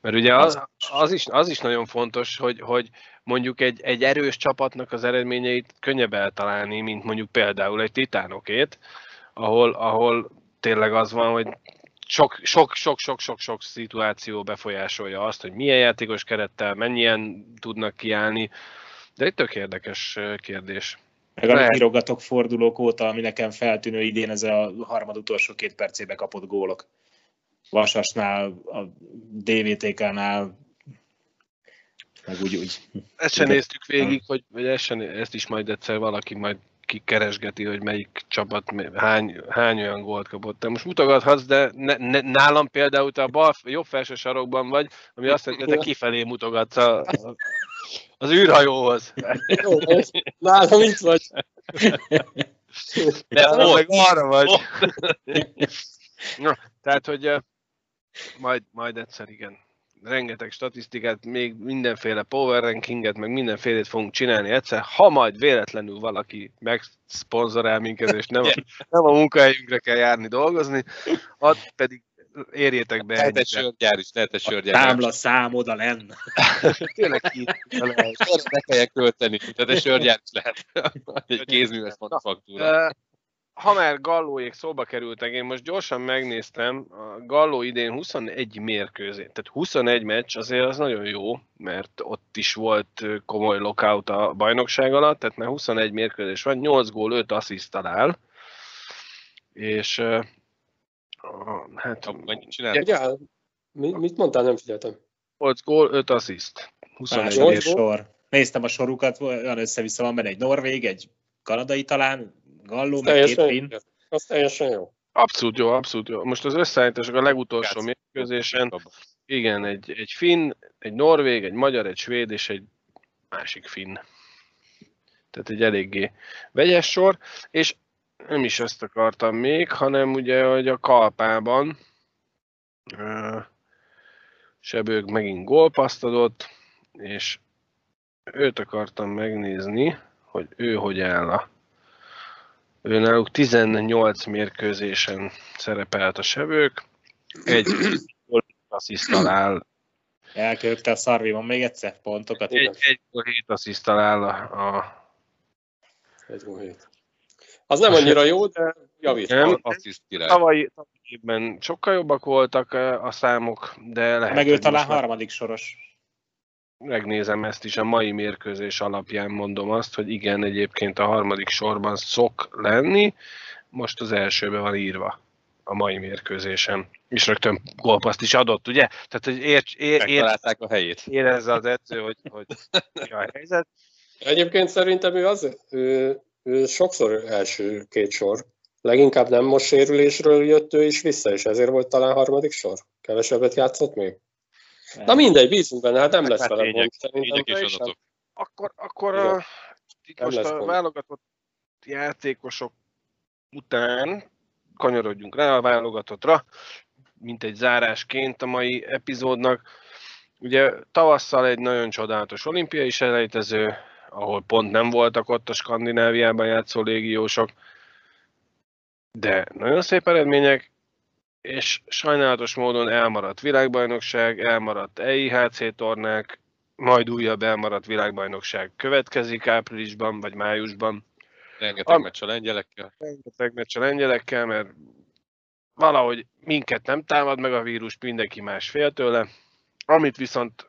Mert ugye az, az, is, az is nagyon fontos, hogy, hogy mondjuk egy, egy erős csapatnak az eredményeit könnyebb eltalálni, mint mondjuk például egy titánokét, ahol, ahol tényleg az van, hogy sok, sok, sok, sok, sok, sok szituáció befolyásolja azt, hogy milyen játékos kerettel, mennyien tudnak kiállni, de egy tök érdekes kérdés.
Meg amit írogatok fordulók óta, ami nekem feltűnő idén, ez a harmad utolsó két percébe kapott gólok. Vasasnál, a DVTK-nál, meg úgy, úgy.
Ezt sem néztük végig, hogy, vagy ezt, sem, ezt is majd egyszer valaki majd kikeresgeti, hogy melyik csapat hány, hány olyan gólt kapott. Te most mutogathatsz, de ne, ne, nálam például te a bal, jobb felső sarokban vagy, ami azt jelenti, hogy te kifelé mutogatsz a, a az űrhajóhoz.
Jó, nálam itt vagy.
De ott, meg arra vagy. Na, tehát, hogy majd, majd egyszer igen. Rengeteg statisztikát, még mindenféle power rankinget, meg mindenfélét fogunk csinálni egyszer, ha majd véletlenül valaki megszponzorál minket, és nem a, nem a munkahelyünkre kell járni dolgozni, ott pedig érjétek be.
Lehet egy sörgyár is, lehet egy sörgyár.
A támla szám oda lenne.
Tényleg így
lehet. Ne kelljen költeni, tehát egy sörgyár is lehet. egy kézműves manufaktúra.
Ha már Gallóék szóba kerültek, én most gyorsan megnéztem, a Galló idén 21 mérkőzés, tehát 21 meccs azért az nagyon jó, mert ott is volt komoly lockout a bajnokság alatt, tehát már 21 mérkőzés van, 8 gól, 5 assziszt talál, és
hát mennyit
csinált? Ja, mit mondtál, nem figyeltem.
8 gól, 5 assziszt.
21 sor. Néztem a sorukat, olyan össze-vissza van benne egy norvég, egy kanadai talán, Galló, meg két finn.
Az teljesen jó.
Abszolút jó, abszolút jó. Most az összeállítások a legutolsó mérkőzésen, igen, egy, egy finn, egy norvég, egy magyar, egy svéd és egy másik finn. Tehát egy eléggé vegyes sor, és nem is ezt akartam még, hanem ugye, hogy a kalpában uh, Sebők megint gólpaszt adott, és őt akartam megnézni, hogy ő hogy áll a náluk 18 mérkőzésen szerepelt a sevők, egy assziszt talál,
Elköltte a szarvi, van még egyszer pontokat.
egy, egy hét assziszt talál a, a
Egy hét. Az nem annyira jó, de javít.
Nem. Tavalyi évben sokkal jobbak voltak a számok, de lehet,
Meg ő talán harmadik soros.
Megnézem ezt is, a mai mérkőzés alapján mondom azt, hogy igen, egyébként a harmadik sorban szok lenni, most az elsőbe van írva a mai mérkőzésen. És rögtön gólpaszt is adott, ugye? Tehát, hogy érts, ér, ér,
Megtalálták a helyét.
érezze az edző, hogy, hogy mi a helyzet.
Egyébként szerintem ő, az, ő, ő sokszor első két sor. Leginkább nem most sérülésről jött ő is vissza, és ezért volt talán harmadik sor. Kevesebbet játszott még. Na mindegy, bízunk benne, hát nem lesz
Hát
vele
tények,
gond szerintem.
És adatok.
Akkor, akkor a, itt
Nem
most a
gond.
válogatott játékosok után kanyarodjunk rá a válogatottra, mint egy zárásként a mai epizódnak. Ugye tavasszal egy nagyon csodálatos olimpiai selejtező, ahol pont nem voltak ott a Skandináviában játszó légiósok, de nagyon szép eredmények, és sajnálatos módon elmaradt világbajnokság, elmaradt EIHC tornák, majd újabb elmaradt világbajnokság következik áprilisban vagy májusban.
Rengeteg
Am-
meccs a lengyelekkel.
Rengeteg meccs a lengyelekkel, mert valahogy minket nem támad meg a vírus, mindenki más fél tőle. Amit viszont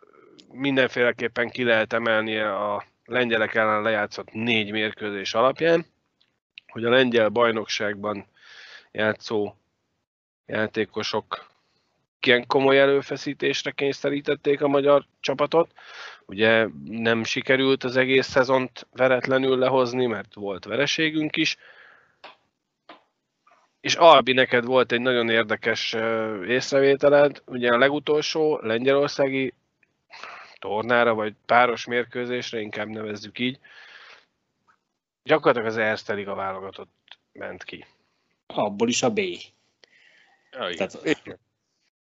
mindenféleképpen ki lehet emelni a lengyelek ellen lejátszott négy mérkőzés alapján, hogy a lengyel bajnokságban játszó játékosok ilyen komoly előfeszítésre kényszerítették a magyar csapatot. Ugye nem sikerült az egész szezont veretlenül lehozni, mert volt vereségünk is. És Albi, neked volt egy nagyon érdekes észrevételed. Ugye a legutolsó lengyelországi tornára, vagy páros mérkőzésre, inkább nevezzük így, gyakorlatilag az Erste Liga válogatott ment ki.
Abból is a B.
Igen.
Tehát,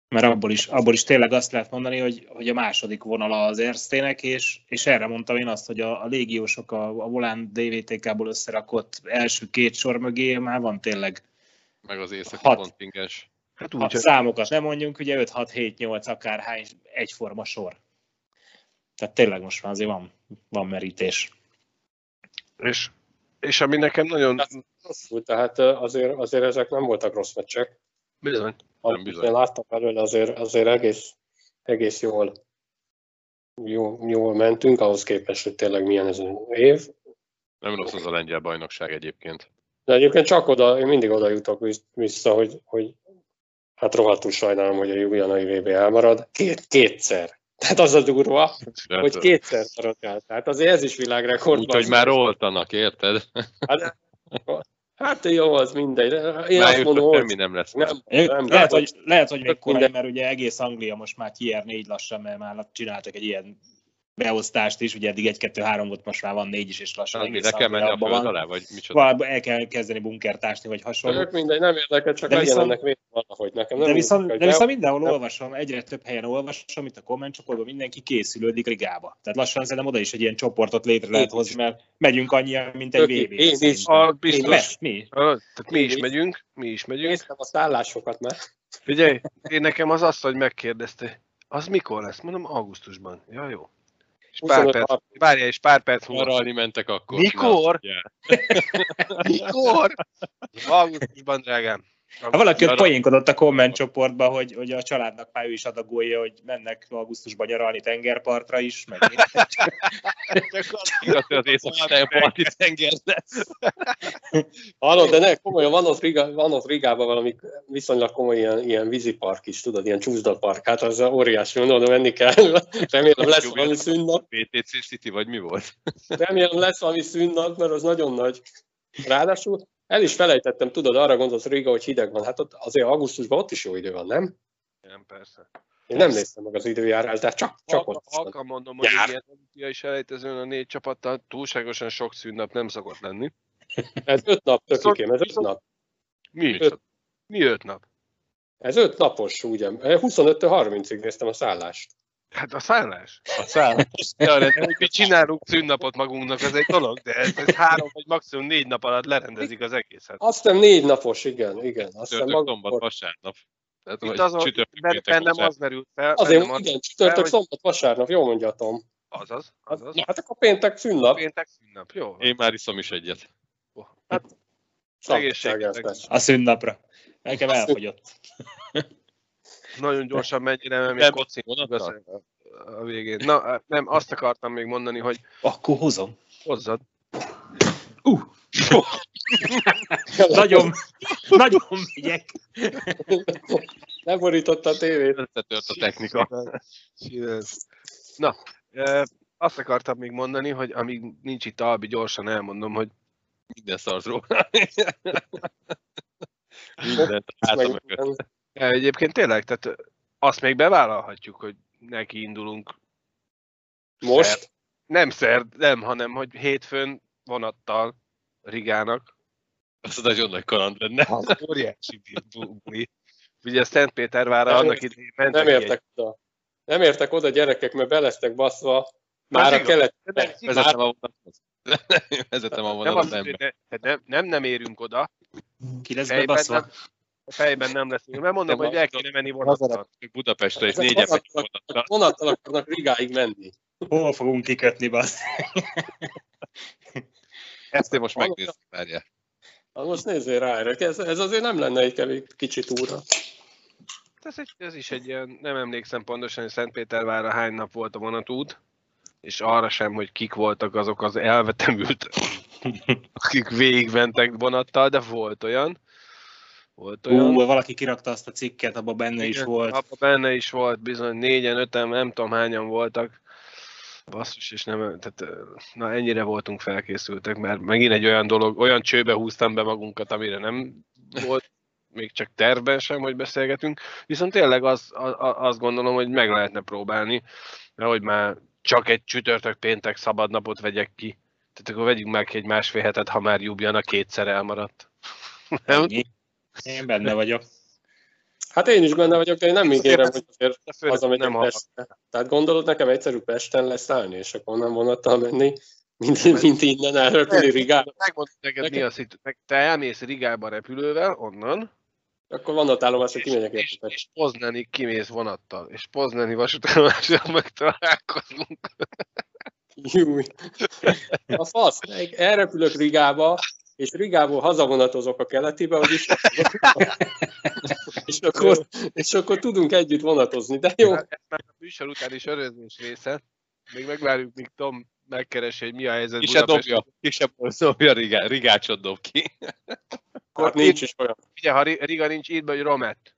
mert abból is, abból is tényleg azt lehet mondani, hogy, hogy a második vonala az Erstének, és, és erre mondtam én azt, hogy a, a légiósok a, a Volán DVTK-ból összerakott első két sor mögé már van tényleg,
Meg az északi
Hat.
kontingens.
Hát úgy, hogy
számokat nem mondjunk, ugye 5, 6, 7, 8 akárhány egyforma sor. Tehát tényleg most már azért van, van merítés.
és, és ami nekem nagyon
Rosszul, tehát ö, azért, azért ezek nem voltak rossz meccsek.
Bizony,
Amit
bizony.
láttam belőle, azért, azért egész, egész jól, jól, jól mentünk, ahhoz képest, hogy tényleg milyen ez az év.
Nem rossz az a lengyel bajnokság egyébként.
De egyébként csak oda, én mindig oda jutok vissza, hogy, hogy hát rohadtul sajnálom, hogy a Julianai VB elmarad. Két, kétszer. Tehát az a durva, hogy kétszer maradt el. Tehát azért ez is világrekord.
Úgyhogy már oltanak, érted?
Hát, hát jó, az mindegy. Én
Már
azt mondom, hogy
semmi nem lesz. már.
nem, nem,
lehet, hogy, lehet, hogy még korai, mert ugye egész Anglia most már tier 4 lassan, mert már csináltak egy ilyen beosztást is, ugye eddig 1-2-3 volt, most már van 4 is, és lassan
Mi,
egész
le kell menni a föld
van.
alá, vagy micsoda?
Valahol el kell kezdeni bunkert ásni, vagy hasonló.
Tök mindegy, nem érdekel, csak
De
legyen
viszont-
ennek valahogy. Nekem nem
De viszont,
érdekel,
de viszont mindenhol
nem.
olvasom, egyre több helyen olvasom, itt a komment csoportban mindenki készülődik ligába. Tehát lassan szerintem oda is egy ilyen csoportot létre lehet hozni, mert megyünk annyian, mint egy VB.
én is.
a, biztos,
mi?
a, tehát mi is. megyünk, mi is megyünk.
Néztem a szállásokat már.
Figyelj, én nekem az azt, hogy megkérdezte, az mikor lesz? Mondom, augusztusban. Ja, jó. És pár
25
perc, várjál, és pár perc múlva.
Nyaralni mentek akkor.
Mikor? Mikor? Augusztusban, drágám.
Ha valaki ott poénkodott a komment csoportban, hogy, hogy a családnak már ő is adagolja, hogy mennek augusztusban nyaralni tengerpartra is, meg
hogy az északi tenger lesz.
Hallod, de ne, komolyan van ott, Riga, van ott Rigában valami viszonylag komoly ilyen, ilyen vízipark is, tudod, ilyen csúszdapark. Hát az óriási, mondom, menni kell. Remélem lesz
Jó,
valami szünnap.
BTC City, vagy mi volt?
Remélem lesz valami szünnap, mert az nagyon nagy. Ráadásul el is felejtettem, tudod, arra gondolsz Riga, hogy hideg van. Hát ott azért augusztusban ott is jó idő van, nem?
Nem, persze.
Én nem néztem meg az időjárást, de csak, csak
Halka,
ott van.
halka mondom, hogy
Jár.
ilyen olimpiai selejtezőn a négy csapattal túlságosan sok szünnap nem szokott lenni.
Ez öt nap, tökikém, ez öt nap.
Mi?
Öt.
Mi öt nap?
Ez öt napos, ugye? 25-től 30-ig néztem a szállást.
Hát a szállás.
A szállás.
Ja, de hogy mi csinálunk szünnapot magunknak, ez egy dolog, de ez, ez három vagy maximum négy nap alatt lerendezik az egészet.
Azt hiszem négy napos, igen, igen. Azt hiszem
szombat, vasárnap. Tehát,
Itt azon,
péntek,
bennem az merült fel.
Azért,
az
igen, csütörtök,
fel,
szombat, vasárnap, jól mondjatom.
Azaz, azaz.
Na, hát akkor péntek szünnap.
Péntek szünnap, jó.
Én már iszom is egyet.
Egészségetek.
Szakságás.
A szünnapra. Nekem elfogyott.
Nagyon gyorsan mennyire, mert még
Nem,
kocin a végén. Na, nem, azt akartam még mondani, hogy
Akkor hozom.
hozzad.
Nagyon, nagyon megyek.
Leborította a tévét.
Összetört a technika.
Na, azt akartam még mondani, hogy amíg nincs itt Albi, gyorsan elmondom, hogy
Minden szarz róla. Mindent háta mögött.
Egyébként tényleg, tehát azt még bevállalhatjuk, hogy neki indulunk
Most?
nem szerd, nem, hanem hogy hétfőn vonattal Rigának.
Az nagyon nagy kaland lenne.
Az óriási buli. Ugye Szentpétervára
Nem
annak idején mentek
Nem értek oda. Nem értek oda gyerekek, mert belesztek baszva. Már a kelet...
Vezetem a vonathoz. Vezetem a
az,
nem.
nem, nem, nem, nem érünk oda,
Ki lesz bebaszva?
Nem, fejben nem leszünk. Mert mondom, hogy el kéne menni vonattal.
Budapestre
Ezek
négyen megy
vonattal-
vonattal.
Akarnak Rigáig menni.
Hol fogunk kikötni, basz?
Ezt én most megnézem, várjál.
Hát most nézzél rá erre. Ez, ez azért nem lenne egy kevés kicsit úra.
Ez, egy, ez is egy ilyen, nem emlékszem pontosan, hogy Szentpétervára hány nap volt a vonatút, és arra sem, hogy kik voltak azok az elvetemült, akik végigmentek vonattal, de volt olyan. Volt olyan.
Ú, valaki kirakta azt a cikket, abban benne is
Igen,
volt.
Abba benne is volt, bizony négyen, öten, nem tudom hányan voltak. Basszus, és nem, tehát, na ennyire voltunk felkészültek, mert megint egy olyan dolog, olyan csőbe húztam be magunkat, amire nem volt még csak tervben sem, hogy beszélgetünk. Viszont tényleg az, az, azt gondolom, hogy meg lehetne próbálni, mert hogy már csak egy csütörtök péntek szabad napot vegyek ki. Tehát akkor vegyünk meg ki egy másfél hetet, ha már Jubjana kétszer elmaradt. Nem?
Ennyi. Én benne vagyok.
Hát én is benne vagyok, de én nem ígérem, hogy azért hazamegyek
nem.
Pestre. Tehát gondolod, nekem egyszerű Pesten leszállni, és akkor onnan vonattal menni, mint, mint innen elrepülni Rigába.
Megmondom neked, mi
Nekem-
a szitu. Meg te elmész Rigába repülővel, onnan,
Akkor vonatállomásra kimegyek
és,
érte.
és Poznani kimész vonattal, és Poznani vasútállomáson meg találkozunk.
Júj. A fasz, elrepülök Rigába, és Rigából hazavonatozok a keletibe, hogy is és, akkor, és akkor tudunk együtt vonatozni, de jó.
Ez már a műsor után is örözés része. Még megvárjuk, míg Tom megkeresi, hogy mi a helyzet
Ki se
Budapesten.
dobja, ki se dobja, Rigá, Rigácsot dob ki.
Hát nincs is olyan.
Ugye, ha Ri- Riga nincs, be, hogy Romet.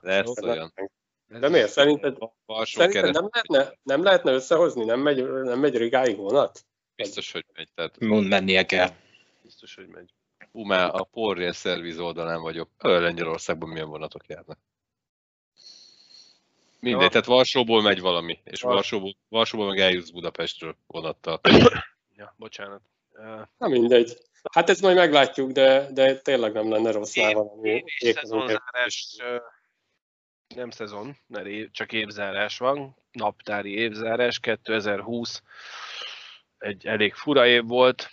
Lesz olyan.
De miért? Szerinted, szerinted nem, lehetne, nem lehetne összehozni? Nem megy, nem megy Rigáig vonat?
Biztos, hogy megy. Tehát,
Mond mennie kell.
Biztos, hogy megy.
hú, már a Porrél szerviz oldalán vagyok. Lengyelországban milyen vonatok járnak. Mindegy,
Ja.
tehát Varsóból megy valami, és
Vars-
Varsóból, Varsóból meg eljutsz Budapestről vonattal.
Ja, bocsánat.
Na mindegy. Hát ezt majd meglátjuk, de, de tényleg nem lenne rossz rá valami.
és
ékezünk.
szezonzárás, nem szezon, mert év, csak évzárás van, naptári évzárás, 2020 egy elég fura év volt.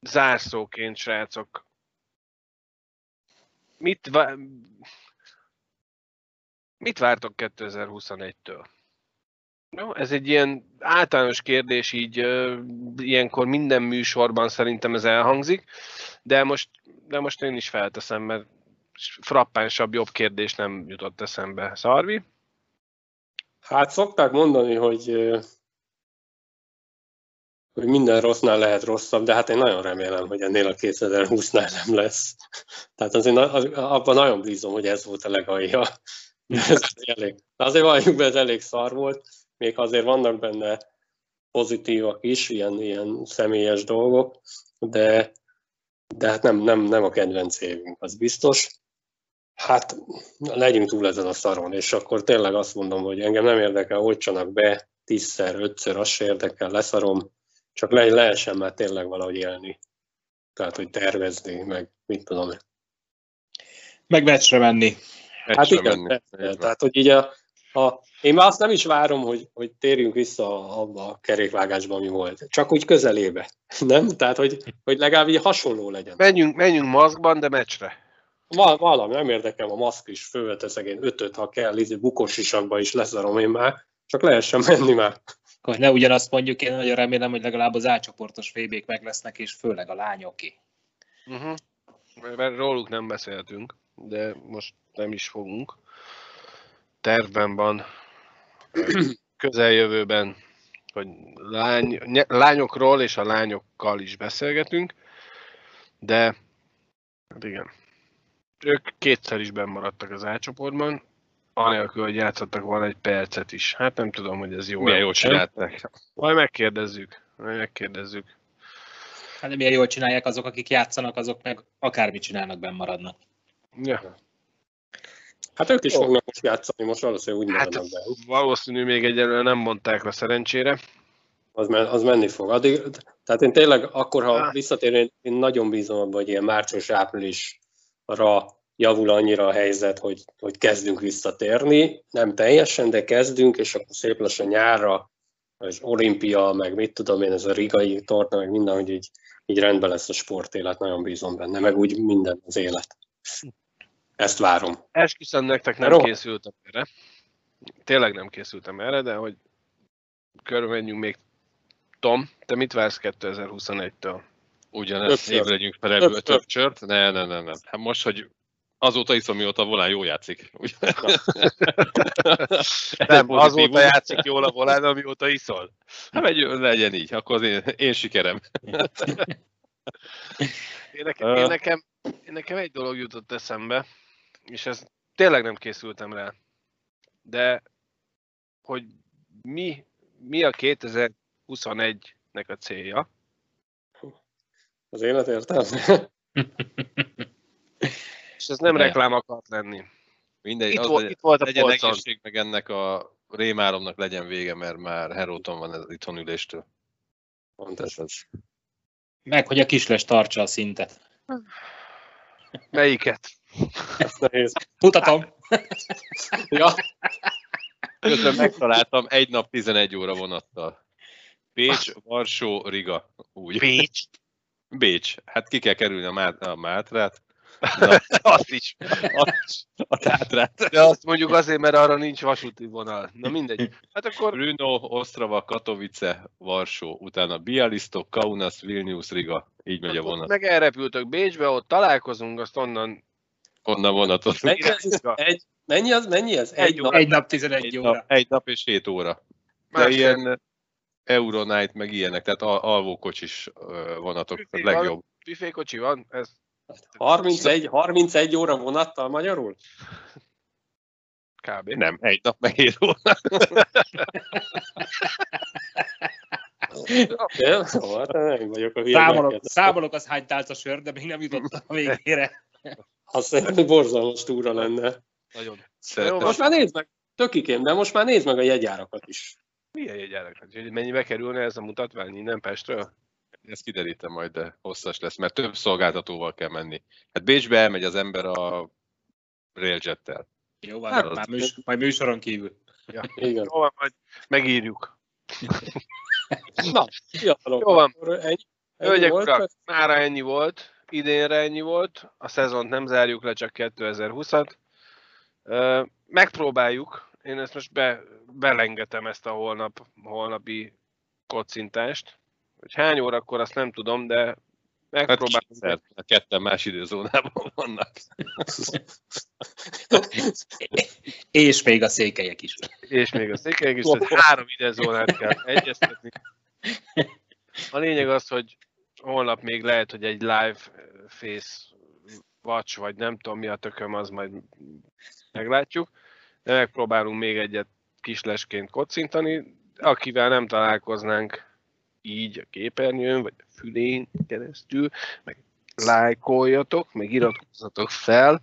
Zárszóként, srácok, mit, vá- mit vártok 2021-től? Jó, ez egy ilyen általános kérdés, így ilyenkor minden műsorban szerintem ez elhangzik, de most, de most én is felteszem, mert frappánsabb, jobb kérdés nem jutott eszembe. Szarvi?
Hát szokták mondani, hogy, hogy minden rossznál lehet rosszabb, de hát én nagyon remélem, hogy ennél a 2020-nál nem lesz. Tehát azért az- abban nagyon bízom, hogy ez volt a legalja. Ez elég. De azért valljuk be, ez elég szar volt. Még azért vannak benne pozitívak is, ilyen, ilyen személyes dolgok, de, de hát nem, nem, nem a kedvenc évünk, az biztos. Hát legyünk túl ezen a szaron, és akkor tényleg azt mondom, hogy engem nem érdekel, oltsanak be tízszer, ötször, az se érdekel, leszarom, csak le, lehessen már tényleg valahogy élni. Tehát, hogy tervezni, meg mit tudom én.
Meg meccsre menni.
Hát
meccsre
igen,
menni.
persze.
Így
tehát hogy így a, a, én már azt nem is várom, hogy, hogy térjünk vissza abba a kerékvágásba, ami volt. Csak úgy közelébe. Nem? Tehát, hogy, hogy legalább így hasonló legyen.
Menjünk, menjünk maszkban, de meccsre.
Val- valami, nem érdekel, a maszk is fölveteszek én ötöt, ha kell, izé, bukósisakba is leszarom én már, csak lehessen menni már.
Akkor ne ugyanazt mondjuk, én nagyon remélem, hogy legalább az átcsoportos VB-k meg lesznek, és főleg a lányoké.
Uh-huh. Mert róluk nem beszéltünk, de most nem is fogunk. Tervben van közeljövőben, hogy lány, lányokról és a lányokkal is beszélgetünk, de hát igen, ők kétszer is benn maradtak az átcsoportban, anélkül, hogy játszottak volna egy percet is. Hát nem tudom, hogy ez jó.
Milyen jól csinálták.
Majd megkérdezzük. Majd megkérdezzük.
Hát de milyen jól csinálják azok, akik játszanak, azok meg akármit csinálnak, benn maradnak.
Ja.
Hát ők is
Jó.
fognak most játszani, most valószínűleg úgy
Hát
maradnak be.
valószínű még egyelőre nem mondták le szerencsére.
Az, men, az menni fog. Addig, tehát én tényleg akkor, ha
Ah.
visszatérnék, én nagyon bízom abban, hogy ilyen március-áprilisra javul annyira a helyzet, hogy, hogy kezdünk visszatérni. Nem teljesen, de kezdünk, és akkor szép lassan nyárra, az olimpia, meg mit tudom én, ez a rigai torna, meg minden, hogy így, így rendben lesz a sportélet, nagyon bízom benne, meg úgy minden az élet. Ezt várom.
Esküszöm nektek nem
Rohadt.
készültem erre. Tényleg nem készültem erre, de hogy körülmenjünk még. Tom, te mit vársz 2021-től?
Ugyanezt évre legyünk felelőtt
Több
több csört? Ne, ne, ne, ne. Hát most, hogy azóta iszom, mióta volán jó játszik.
Nem, azóta játszik jól a volán, amióta iszol.
Hát megy, legyen így, akkor az én, én sikerem.
Én nekem, én, nekem, én nekem egy dolog jutott eszembe, és ez tényleg nem készültem rá. De hogy mi, mi a 2021-nek a célja?
Az élet értelme.
És ez nem
De.
reklám akart lenni.
Mindegy,
Itt,
az
volt,
legyen,
itt volt a
legyen
polcon.
egészség, meg ennek a rémáromnak legyen vége, mert már heróton van ez itthon üléstől.
Pontosan.
Meg, hogy a kisles tartsa a szintet.
Melyiket?
Ez.
Mutatom!
Ja,
Közben megtaláltam egy nap 11 óra vonattal. Pécs, Varsó, Riga. Úgy.
Pécs.
Bécs. Hát ki kell kerülni a, Mát- a Mátrát. Na,
Azt is.
a, a Tátrát.
De azt mondjuk azért, mert arra nincs vasúti vonal. Na mindegy. Hát akkor
Brno, Ostrava, Katowice, Varsó, utána Bialystok, Kaunas, Vilnius, Riga. Így megy a
akkor
vonat.
meg elrepültök Bécsbe, ott találkozunk, azt onnan
Onnan vonatot.
ez, egy, mennyi, az, mennyi ez? Egy,
Egy
nap?
Egy nap 11
Egy
óra.
nap, egy nap és 7 óra. De
Másfél.
ilyen Euronight, meg ilyenek, tehát al- alvókocsis ö, vonatok,
Büfé
legjobb.
van, Büfékocsi van, ez
31, 31 óra vonattal magyarul?
kb.
Nem, egy nap meg 7 óra.
Szóval vagyok a.
Számolok, számolok az hány tálca sör, de még nem jutottam a végére.
Azt szerintem borzalmas túra lenne.
Nagyon.
Szerintem
Most már nézd meg, tökikém, de most már nézd meg a jegyárakat is.
Milyen jegyárak? Hogy Mennyibe kerülne ez a mutatvány innen Pestről?
Ezt kiderítem majd, de hosszas lesz, mert több szolgáltatóval kell menni. Hát Bécsbe elmegy az ember a Railjet-tel.
Jó van,
Hát,
már műs, majd műsoron kívül.
Igen.
Jó van, majd megírjuk.
Na, fiatalok.
Jó van.
Ennyi, ennyi
Hölgyek,
volt.
urak, mára ennyi volt, idénre ennyi volt, a szezont nem zárjuk le, csak 2020-at. Ö, Megpróbáljuk, én ezt most be, belengetem ezt a holnap, holnapi kocintást. Hogy hány órakor, azt nem tudom, de
Hát
megpróbálunk.
kétszer, a ketten más időzónában vannak.
És még a székelyek is.
és még a székelyek is, tehát három időzónát kell egyeztetni. A lényeg az, hogy holnap még lehet, hogy egy live face watch, vagy nem tudom mi a tököm, az majd meglátjuk. De megpróbálunk még egyet kislesként kocintani, akivel nem találkoznánk így a képernyőn, vagy a fülén keresztül, meg lájkoljatok, meg iratkozzatok fel.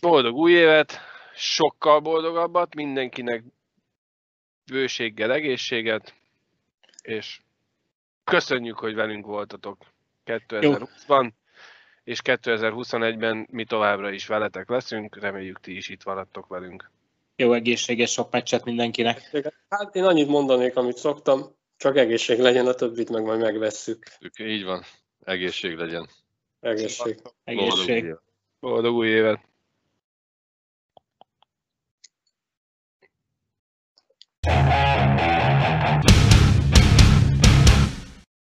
Boldog új évet, sokkal boldogabbat, mindenkinek bőséggel egészséget, és köszönjük, hogy velünk voltatok 2020-ban, és 2021-ben mi továbbra is veletek leszünk, reméljük ti is itt maradtok velünk.
Jó egészséges sok meccset mindenkinek.
Hát én annyit mondanék, amit szoktam, csak egészség legyen, a többit meg majd megvesszük.
Így van. Egészség legyen.
Egészség.
Egészség.
Boldog új évet.
Boldog új évet!